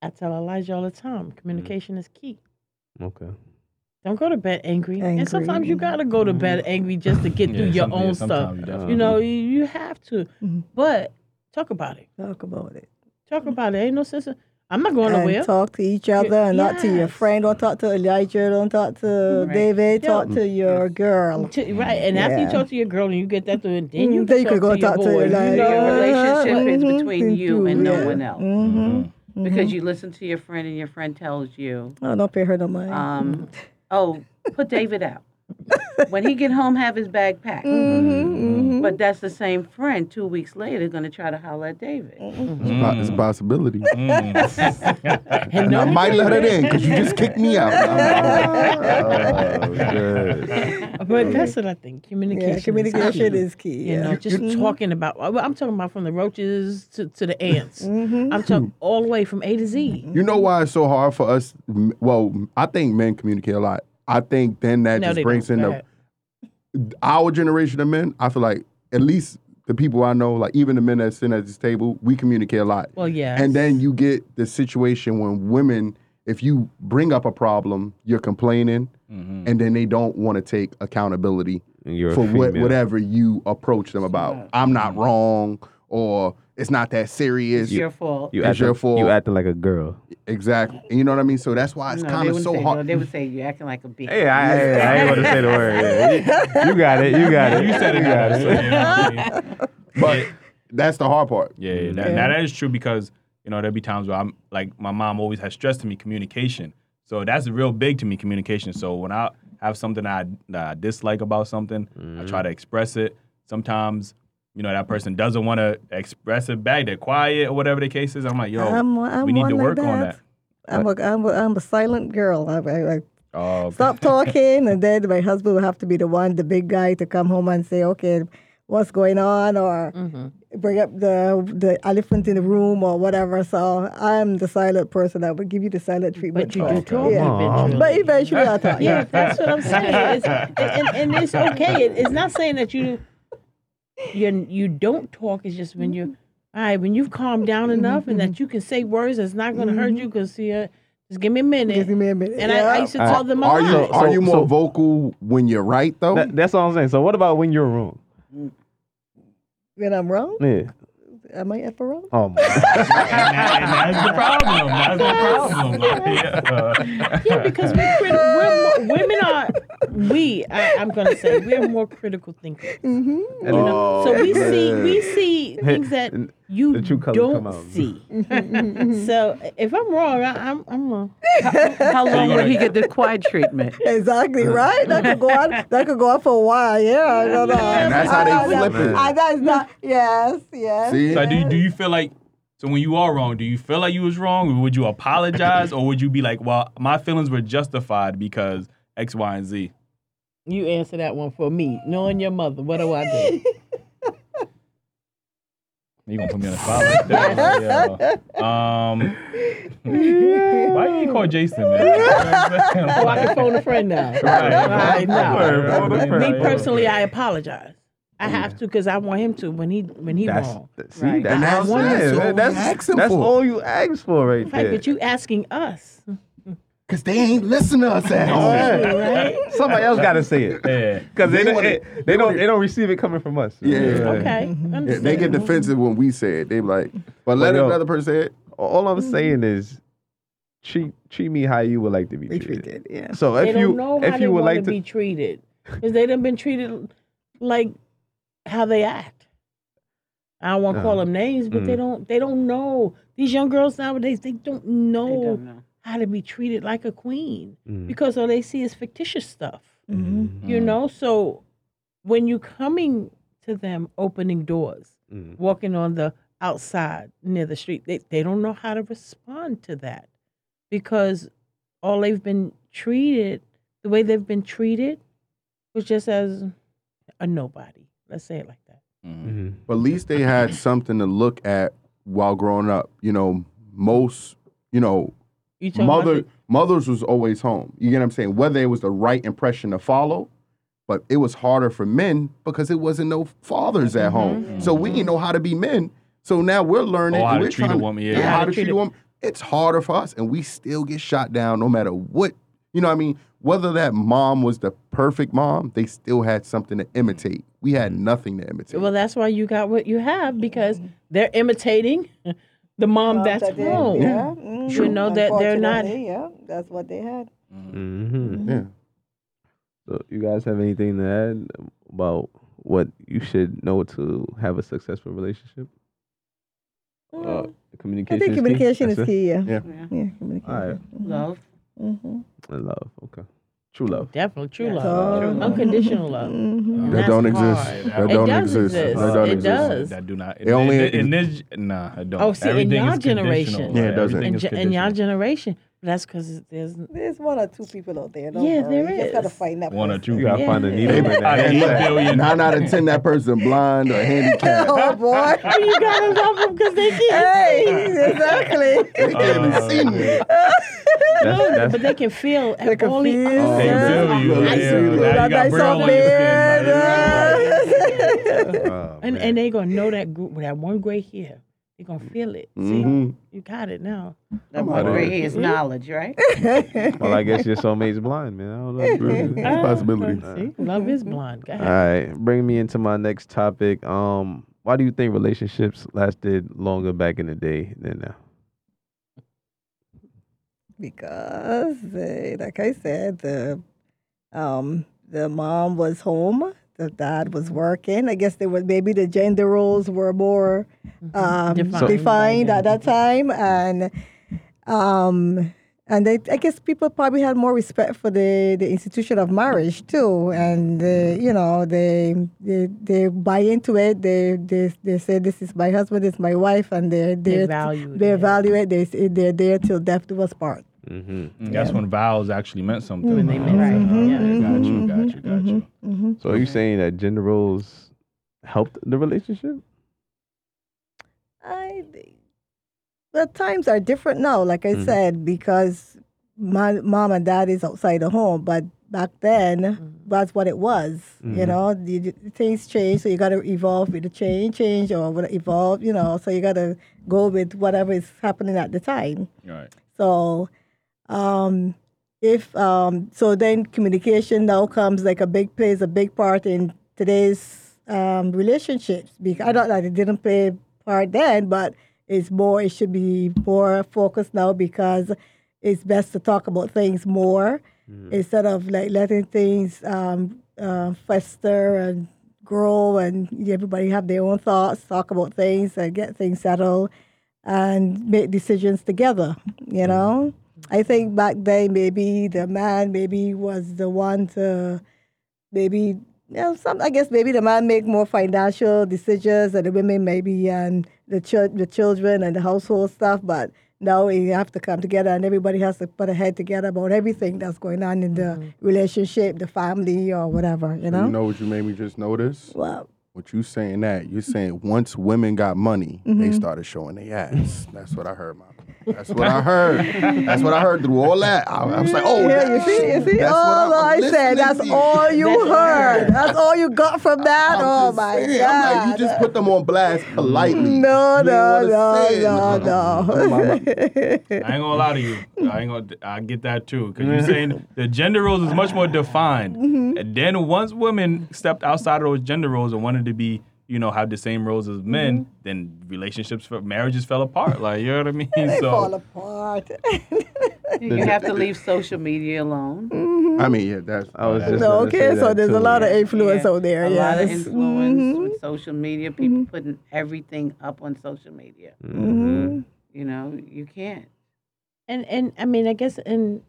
I tell Elijah all the time, communication is key. Okay. Don't go to bed angry. And sometimes you gotta go to bed angry just to get through your some- yeah, own stuff. you You know, you, you have to. Mhm. But talk about it. Talk about it. Talk about it. Ain't no sense. Of, I'm not going and nowhere. talk to each other and not to your friend. Don't talk to Elijah. Don't talk to Right. David. Yeah. Talk to your girl. To- right, and after you Yeah. talk to your girl and you get that through, and then Mm, you then can you could go talk to your talk to boy. Elijah. you Your relationship is Mhm. between you and no one else. Mm-hmm. Because you listen to your friend and your friend tells you, Oh, don't pay her no mind. um, oh, put David out. When he get home, have his bag packed. Mm-hmm. But that's the same friend two weeks later going to try to holler at David. Mm-hmm. It's, po- it's a possibility. Mm. And And I might let it in because you just kicked me out. Oh, good. but that's what I think. Communication. yeah, communication key. is key. You know, just talking about. well, I'm talking about from the roaches to, to the ants. Mm-hmm. I'm talking all the way from A to Z. You know why it's so hard for us? Well, I think men communicate a lot. I think then that No, just brings don't. in Go the ahead. our generation of men. I feel like at least the people I know, like even the men that sit at this table, we communicate a lot. Well, yeah. And then you get the situation when women, if you bring up a problem, you're complaining, Mm-hmm. and then they don't want to take accountability And you're a for what, whatever you approach them about. I'm not wrong, or it's not that serious. It's your fault. You It's acting, your fault. You acting like a girl. Exactly. And you know what I mean? So that's why it's No, kind of so hard. No, they would say you're acting like a bitch. Hey, I, I, I ain't gonna say the word. Yeah. You, you got it. You got it. You said it, You got it. So, you know I mean? But that's the hard part. Yeah, yeah, that, now that is true because you know there'll be times where I'm like my mom always has stressed to me communication. So that's real big to me communication. So when I have something that I, that I dislike about something, I try mm. to express it. Sometimes you know that person doesn't want to express it back. They're quiet or whatever the case is. I'm like, yo, I'm, I'm we need one to like work on that. I'm a, I'm a, I'm a silent girl. I, I, I Oh, stop talking, and then my husband will have to be the one, the big guy, to come home and say, "Okay, what's going on?" or Mm-hmm. bring up the the elephant in the room or whatever. So I'm the silent person that would give you the silent treatment. But you do first. talk Yeah. eventually. But eventually I'll talk. yeah, that's what I'm saying. It's, and, and it's okay. It's not saying that you you you don't talk. It's just when you mm-hmm. all right when you've calmed down mm-hmm. enough and that mm-hmm. you can say words that's not going to hurt you. Because see, uh, just give me a minute. Give me a minute. And I, I Yeah. used to tell them a Are you So- are you more so- vocal when you're right though? That, that's all I'm saying. So what about when you're wrong? when I'm wrong, Yeah. Am I ever wrong? Oh my. that's the problem. That's the problem. Yeah. yeah, because we're, criti- we're more, women are we. I, I'm going to say we're more critical thinkers. Mm-hmm. You know? so we see we Oh, see things that you the true colors don't come out. see. so if I'm wrong, I, I'm I'm wrong. How long will he get the quiet treatment? Exactly right. That could go on. That could go on for a while. Yeah. No, no. And that's how they I- I- flip it. I- that's not. Yes. Yes. See? So do you, do you feel like so when you are wrong, do you feel like you was wrong, would you apologize, or would you be like, well, my feelings were justified because X, Y, and Z? You answer that one for me. Knowing your mother, what do I do? You gonna put me on the spot like that? Yeah. Um, why you call Jason, man? oh, I can phone a friend now. Right. Right, no. Right, phone. Me personally, I apologize. I have to because I want him to when he when he That's wrong. see. Right. That's, that's- what I'm that's saying. all we That's, asking that's all you asked for right Right, there. but you asking us, Cause they ain't listen to us at home. right? Somebody else got to say it. Yeah. Because they, They don't, wanna- they, they don't they don't receive it coming from us. Yeah. Okay, Yeah, They get defensive when we say it. They like, but let yo- another person say it. All I'm mm-hmm. saying is treat treat me how you would like to be Be treated. treated. Yeah. So They if don't you know how if they you would like to to be treated because they done been treated like how they act. I don't want to call Uh, them names, but they mm. don't. They don't know. These young girls nowadays, they don't They know don't know. how to be treated like a queen Mm. because all they see is fictitious stuff. Mm-hmm. You know, so when you're coming to them, opening doors, Mm. walking on the outside near the street, they they don't know how to respond to that because all they've been treated, the way they've been treated, was just as a nobody. Let's say it like that. Mm-hmm. But at least they had something to look at while growing up. You know, most, you know, You talking mother mothers was always home. You get what I'm saying? Whether it was the right impression to follow, but it was harder for men because it wasn't no fathers at home. So we didn't know how to be men. So now we're learning Or how to we're treat a trying woman, yeah. and How how to to treat treat a- a woman. It's harder for us, and we still get shot down no matter what. You know what I mean? Whether that mom was the perfect mom, they still had something to imitate. We had nothing to imitate. Well, that's why you got what you have because they're imitating the mom Well, that's that they- home. Yeah. mhm. You know that they're not- Yeah, that's what they had. Mm-hmm. yeah. So, you guys have anything to add about what you should know to have a successful relationship? Uh, Mm. I communication. think is key? communication is key. Yeah. Yeah. Yeah. Yeah, communication. All right. Love. Mm-hmm. And love. Okay. True love. Definitely true Yes. love, True love. unconditional love. Mm-hmm. That that's don't hard. exist. It That It don't does exist. exist. That don't It exist. does. That do not. It only- in, in this. Nah, I don't. Oh, see, in Everything your generation. Yeah, it doesn't. In, is ge- in your conditional. generation, that's because there's There's one or two people out there. Don't Yeah, worry. there You just gotta find that One or two You gotta Yeah. find a needle Hey, in but that Out of eight haystack. billion. Nine out of ten, that person blind or handicapped. oh boy. you gotta love them because they can't hey, exactly. They can't even Uh, see me. That's, No, that's, but they can feel They can only feel, oh, They yeah. feel you. I Yeah, now you got nice braille on your skin. beard, like, oh, and and they gonna know that gr- that one gray hair. They gonna feel it. See, Mhm. you got it now. That I'm one outta right here. here is knowledge, right? well, I guess your soulmate's blind, man. I don't know. It's a Ah, possibility. See, love is blind. Go All ahead. right, bring me into my next topic. Um, why do you think relationships lasted longer back in the day than now? because uh, like I said, the um the mom was home, the dad was working. I guess there was maybe the gender roles were more um, Defined defined, at that time, and um and they, I guess people probably had more respect for the, the institution of marriage too, and uh, you know they, they they buy into it. They they they say this is my husband, this is my wife, and they're They they're value they it. value it. They they're there till death do us part. Mm-hmm. Mm, That's when vows actually meant something. When they meant okay, something, okay, yeah. Got you, got you, got you. Mm-hmm. So are you saying that gender roles helped the relationship? I the times are different now, like I Mhm. said, because my mom and dad is outside the home, but back then that's what it was. You Mhm. know, the, the things change, so you got to evolve with the change, change or evolve. You know, so you got to go with whatever is happening at the time. Right. So, um, if um, so, then communication now comes like a big plays a big part in today's um, relationships. Because I don't that it didn't play a part then, but it's more. It should be more focused now because it's best to talk about things more instead of like letting things um, uh, fester and grow and everybody have their own thoughts, talk about things and get things settled and make decisions together, you know? I think back then maybe the man maybe was the one to maybe you know, some I guess maybe the man make more financial decisions and the women maybe and the ch- the children and the household stuff, but now we have to come together and everybody has to put a head together about everything that's going on in the mm-hmm. relationship, the family or whatever, you know? You know what you made me just notice? Well, What you saying that? You're saying once women got money, they mm-hmm. started showing their ass. That's what I heard, Mom. That's what I heard. That's what I heard through all that. I, I was like, oh, yeah, you see, you see, that's all I'm I said, that's all you heard. That's all you got from that. I'm oh my saying. God. I'm like, you just put them on blast politely. no, You no, ain't no, wanna say it. no, no. I ain't gonna lie to you. I ain't gonna. I get that too. Because you're saying the gender roles is much more defined. Mm-hmm. And then once women stepped outside of those gender roles and wanted to be, you know, have the same roles as men, Mm-hmm. then relationships, for marriages fell apart. Like you know what I mean? they fall so apart. You have to leave social media alone. I mean, yeah, that's. I was just no, okay, say so that there's too. a lot of influence Yeah, out there. A yes. lot of influence Mhm. with social media. People putting everything up on social media. Mhm. You know, you can't. and and I mean, I guess in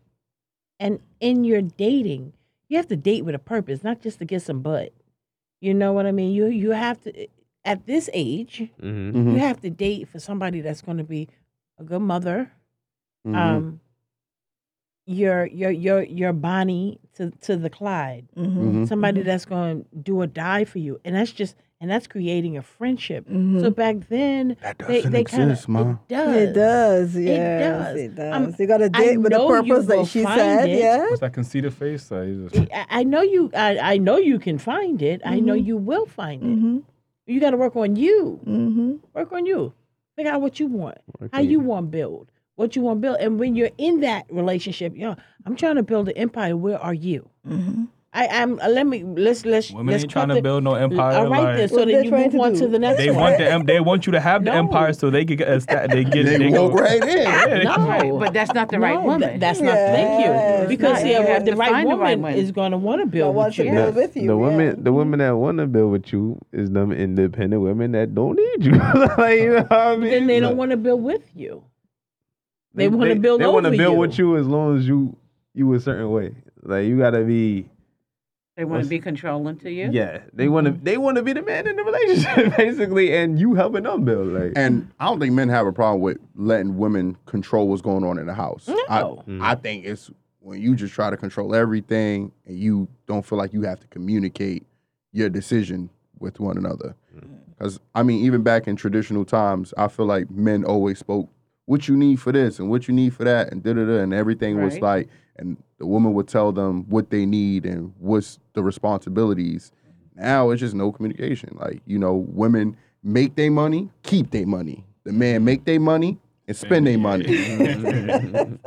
and in your dating, you have to date with a purpose, not just to get some butt. You know what I mean? You you have to at this age, Mhm. Mhm, you have to date for somebody that's going to be a good mother, mhm. um, your your your your Bonnie to to the Clyde. Mm-hmm. Mhm. Somebody that's going to do or die for you, and that's just and that's creating a friendship. Mm-hmm. So back then, That they doesn't they kind of exist, Ma. it does. It does, It does. it does. Um, you got to I date with a purpose will that she said, it. yeah. What's that conceited face? He's just- I, I know you. I, I know you can find it. I know Mhm. you will find it. Mm-hmm. You got to work on you. Mm-hmm. Work on you. Figure out what you want. Work How you want to build. What you want to build. And when you're in that relationship, you know, I'm trying to build an empire. Where are you? I, I'm. Uh, let me. Let's let's. Women let's ain't trying cut to the- build no empire. All right, then. like, So What then you move to on do. to the next they one. want the they want you to have the No. empire so they can get they get They they walk go, right in. Yeah, No. Right, but that's not the right No, woman. that- that's not. Thank Yes, you. Because right. yeah, have the right the woman right one. is going to want to build with you. build with you. the yeah. women, the women that want to build with you is them independent women that don't need you. like, you know what I mean? Then they don't want to build with you. They wanna build They wanna build with you as long as you you a certain way. Like you gotta be. They want to be controlling to you. Yeah, they want to. Mm-hmm. They want to be the man in the relationship, basically, and you helping them build. Like, And I don't think men have a problem with letting women control what's going on in the house. No. I, mm. I think it's when you just try to control everything and you don't feel like you have to communicate your decision with one another. Mm. Because, I mean, even back in traditional times, I feel like men always spoke what you need for this and what you need for that and da da da. And everything was like, and the woman would tell them what they need and what's the responsibilities. Now it's just no communication. Like, you know, women make their money, keep their money. The man make their money and spend their money.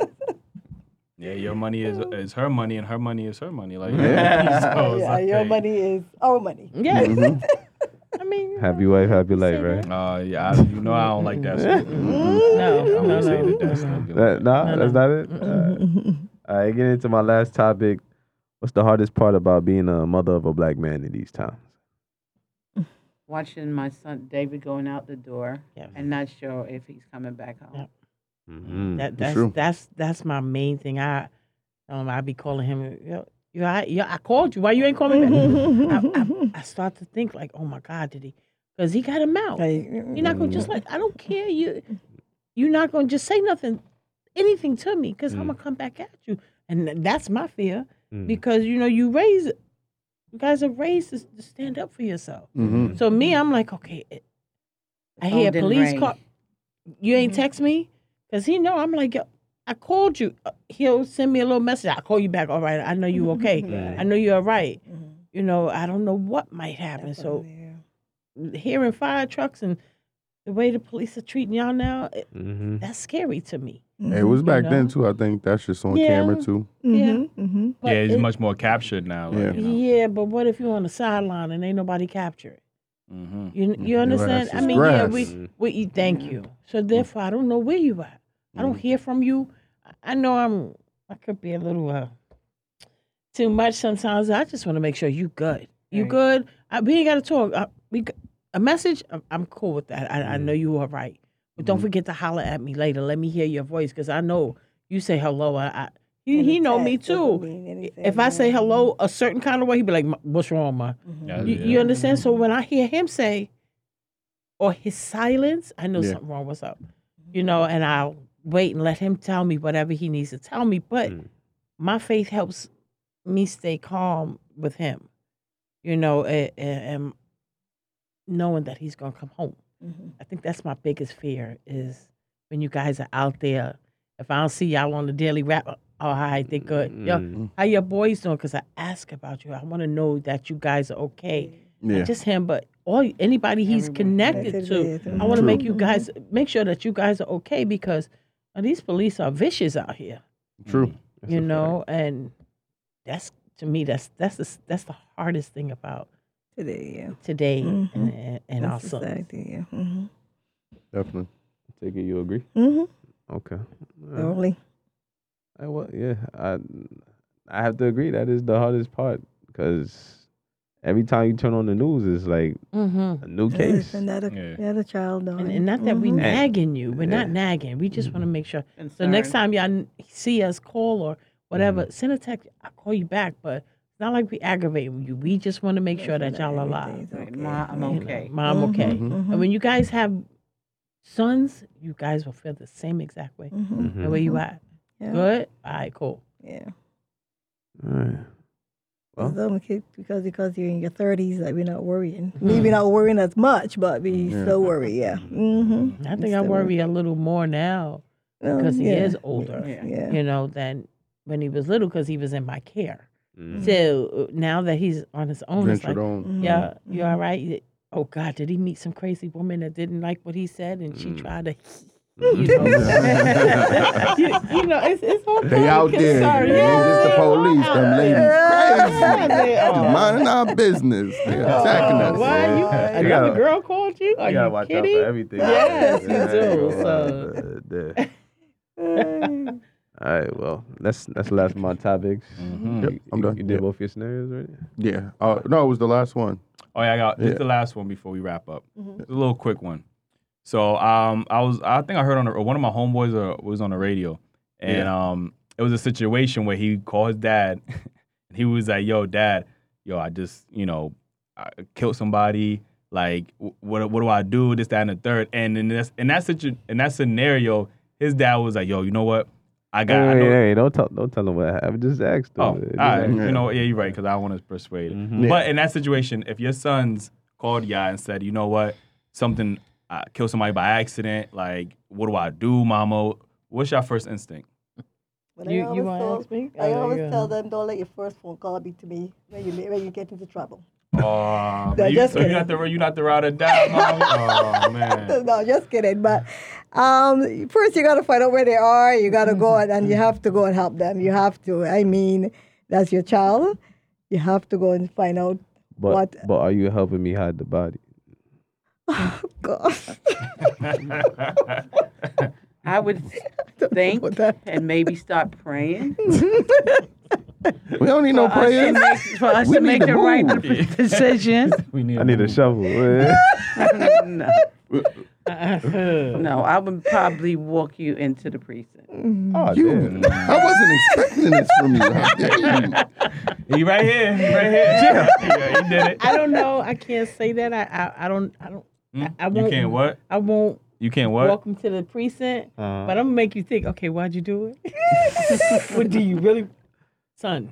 yeah, your money is is her money, and her money is her money. Like, Yeah. so yeah, like, your money is our money. Yeah. Mhm. I mean, happy wife, happy life, Say right? Uh, yeah, I, you know I don't like that. So, no, I'm no, gonna say no. that that's not good. That, nah, No, that's no. not it. Alright. All right, get into my last topic. What's the hardest part about being a mother of a black man in these times? Watching my son David going out the door Yeah. and not sure if he's coming back home. Yeah. Mm-hmm. That It's that's true. that's that's my main thing. I um I be calling him. Yo, you all right? yeah, I called you. Why you ain't calling me back? I, I, I start to think like, oh my God, did he? Because he got him out. You're not gonna just like I don't care you. You're not gonna just say nothing, anything to me because I'm gonna come back at you, and that's my fear Mm. because you know you raise, you guys are raised to, to stand up for yourself. hmm So me, I'm like, okay, it- I hear didn't police ring. call. You ain't text me because he know I'm like, yo, I called you. Uh, He'll send me a little message. I'll call you back. All right, I know you okay. I know you're all right. You know, I don't know what might happen. So hearing fire trucks and the way the police are treating y'all now, it, Mm-hmm. that's scary to me. It was back know? then too. I think that's just on Yeah. camera too. Yeah. Mm-hmm. But yeah, it's it- much more captured now. Like, Yeah. You know? Yeah, but what if you're on the sideline and ain't nobody captured? hmm You you understand? that's I just mean, yeah, grass. we we eat. Thank you. So therefore, I don't know where you at. I don't hear from you. I- I know I'm. I could be a little uh, too much sometimes. I just want to make sure you good. You Right. good? I, we ain't got to talk. I, we g- a message. I'm, I'm cool with that. I, I know you are right. But don't mm-hmm. forget to holler at me later. Let me hear your voice because I know you say hello. I, I he, he know me too. If I say hello a certain kind of way, he'd be like, "What's wrong, ma?" Yeah, You, yeah. you understand? So when I hear him say, or his silence, I know Yeah. something wrong. What's up? You know, and I'll wait and let him tell me whatever he needs to tell me. But Mm. my faith helps me stay calm with him. You know, and, and knowing that he's gonna come home. I think that's my biggest fear is when you guys are out there. If I don't see y'all on the daily rap, oh hi, they good. Yo, Mm. how your boys doing? Because I ask about you. I want to know that you guys are okay. Yeah. Not just him, but all anybody he's Everybody. connected Yes, it to. I want to make you guys make sure that you guys are okay because uh, these police are vicious out here. True. That's you a fact. know, and that's to me that's that's the that's the hardest thing about Today, yeah. today Mhm. and, and, and our That's society, yeah. Mm-hmm. Definitely. Take it. You agree? Mm-hmm. Okay. Uh, Totally. I, well, yeah, I I have to agree that is the hardest part because every time you turn on the news, it's like Mm-hmm. a new Yes, case. another, Yeah. another child dying. And, and not that we Mhm. nagging you, we're not nagging. We just want to make sure. So next time y'all see us, call or whatever, send a text. I'll call you back, but it's not like we aggravating you. We just want to make sure that y'all are alive. Everything's Right, okay. Ma, I'm You know, okay. Mom, mm-hmm. okay. Mhm. And when you guys have sons, you guys will feel the same exact way. Mhm. The way you at. Yeah. Good? All right, cool. Yeah. All right. Well. Some kids, because because you're in your thirties, like we're not worrying. Mm. Maybe not worrying as much, but we still worry. Yeah. Mm-hmm. I think I worry a little more now um, because he yeah. is older, Yeah. you know, than when he was little because he was in my care. Mhm. So uh, now that he's on his own, it's Ventured like, on. yeah, you all right? Oh God, did he meet some crazy woman that didn't like what he said and she tried to, you know, you, you know, it's it's all They out there. concern. They ain't just the police. Them ladies Yeah. crazy. Yeah. Just minding our business. They attacking us. why you? You Another gotta- girl called you? Are You gotta you watch kidding? out for everything. Yes, you Yeah, do, uh, so. All right. Well, that's that's the last of my topics. Mhm. Yep, I'm done. You did Yeah. both your scenarios, right? Yeah. Uh, no, it was the last one. Oh yeah, I got this Yeah. is the last one before we wrap up. Mm-hmm. It's a little quick one. So um, I was I think I heard on the, one of my homeboys uh, was on the radio, and um, it was a situation where he called his dad. and he was like, "Yo, dad, yo, I just you know, I killed somebody. Like, wh- what what do I do? This, that, and the third. And in this in that situ in that scenario, his dad was like, "Yo, you know what? I got. I Hey, know, hey, don't tell don't tell them what happened. Just ask them. Oh, all Just right. ask You know, yeah, you're right, because I want to persuade. Mhm. Yeah. But in that situation, if your sons called you and said, you know what, something, I killed somebody by accident, like, what do I do, mama? What's your first instinct? But You- I always wanna tell- ask me? I Oh, always yeah. tell them, don't let your first phone call be to me when you when you get into trouble. Oh, No, you, so you're not the you're not the ride or die, mom. Oh man. no, just kidding. But um, first, you got to find out where they are. You got to go and, and you have to go and help them. You have to. I mean, that's your child. You have to go and find out. But What- but are you helping me hide the body? Oh God. I would think and maybe start praying We don't need no for us to prayers. make, for us We to need make to the right move. decision. we need. I need a shovel. no. no, I would probably walk you into the precinct. Mm-hmm. oh, You, damn. I wasn't expecting this from you. How dare you? He right here. He right here. yeah, he did it. I don't know. I can't say that. I I, I don't I don't hmm? I, I you won't. can't what? I won't You can't what? welcome to the precinct. Uh-huh. But I'm gonna make you think. Okay, why'd you do it? what do you really, son?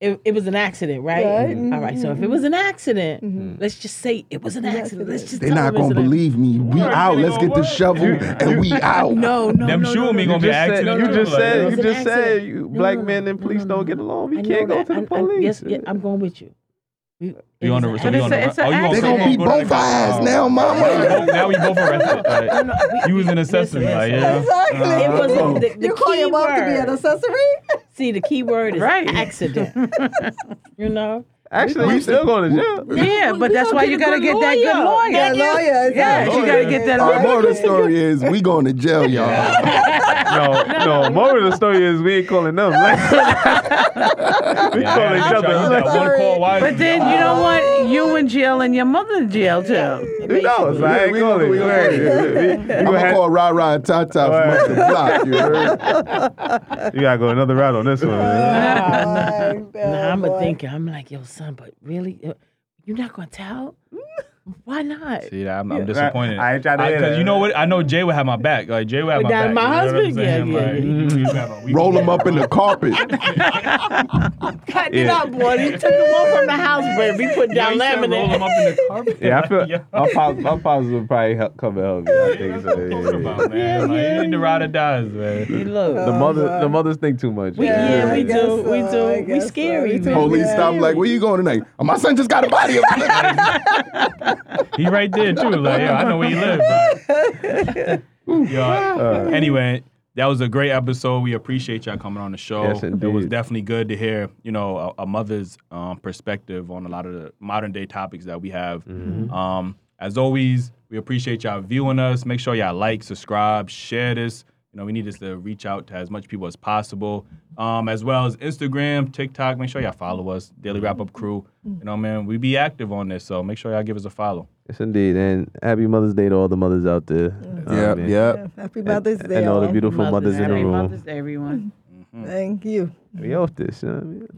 It, it was an accident, right? Right. All right. So if it was an accident, Mhm. let's just say it was an accident. Let's just They're not gonna believe me. We Word, out. Let's get the shovel and we out. No, no, Them no, shoe no, me no, gonna be You just said, accident. you just Like, said it you just said accident. you No, black no, men and no, police no, don't get along. We can't go that. to the And- and police. yes, yeah, I'm going with you. We- You on the so was you an on the But it's a- oh, you it's on a- the- oh, you They They gonna be go both eyes oh. now, mama. now we both arrested. Like, No, no, we- you was an accessory, like, yeah. Exactly. Uh-huh. It was the, the you call key your mom to be an accessory? See, the key word is Right. accident. you know. Actually, you still going to jail. Yeah, but that's why you gotta get that good lawyer. Yeah, lawyer. Yeah, you gotta get that Our lawyer. moral of the story is we going to jail, y'all. No, no. Moral of the story is we ain't calling them. we Yeah, call each I other. tried that one call wise. But then you know what? You in jail and your mother in jail too. Who knows? I ain't we calling. gonna- we gonna- You I'm gonna call Ra Ra and Tata from up the block. You heard? You gotta go another route on this one. Man. Nah, I'm a thinker. I'm like, yo, son, but really, Uh, you're not gonna tell? Why not? See, I'm, I'm disappointed. I ain't trying to hear Because you know what? I know Jay would have my back. Like Jay would have my That back. my you know what I'm husband? saying? Yeah, yeah, Like, yeah. he- he have my- we- Roll them up in the carpet. Cut it Yeah. up, boy. He took them off from the house, baby. We put Yeah, down he said roll them laminate. up in the carpet. Yeah, I feel Yeah. my pops, my pops would probably help come and help me. I think so. What you talking about, man? Like, you need to ride or dies, man. Hey, look. The oh, mother, the mothers think too much. We, man. yeah, we I guess do. We uh, do. I We guess so. scary. We man. Police Yeah. stop like, where you going tonight? Oh, my son just got a body. He right there too. Like, yo, I know where he lives. Like. Yo, Uh, anyway, that was a great episode. We appreciate y'all coming on the show. Yes, It was definitely good to hear, you know, a, a mother's um, perspective on a lot of the modern day topics that we have. Mm-hmm. Um, as always, we appreciate y'all viewing us. Make sure y'all like, subscribe, share this. You know, we need this to reach out to as much people as possible. Um, as well as Instagram, TikTok. Make sure y'all follow us, Daily Wrap Up Crew. You know, man, we be active on this, so make sure y'all give us a follow. yes, indeed. And happy Mother's Day to all the mothers out there. Yeah, Um, and- yeah. Happy Mother's And, Day. and all the beautiful Mother's mothers in the room. Happy room. Mother's Day, everyone. Thank you. We off this. You know what I mean?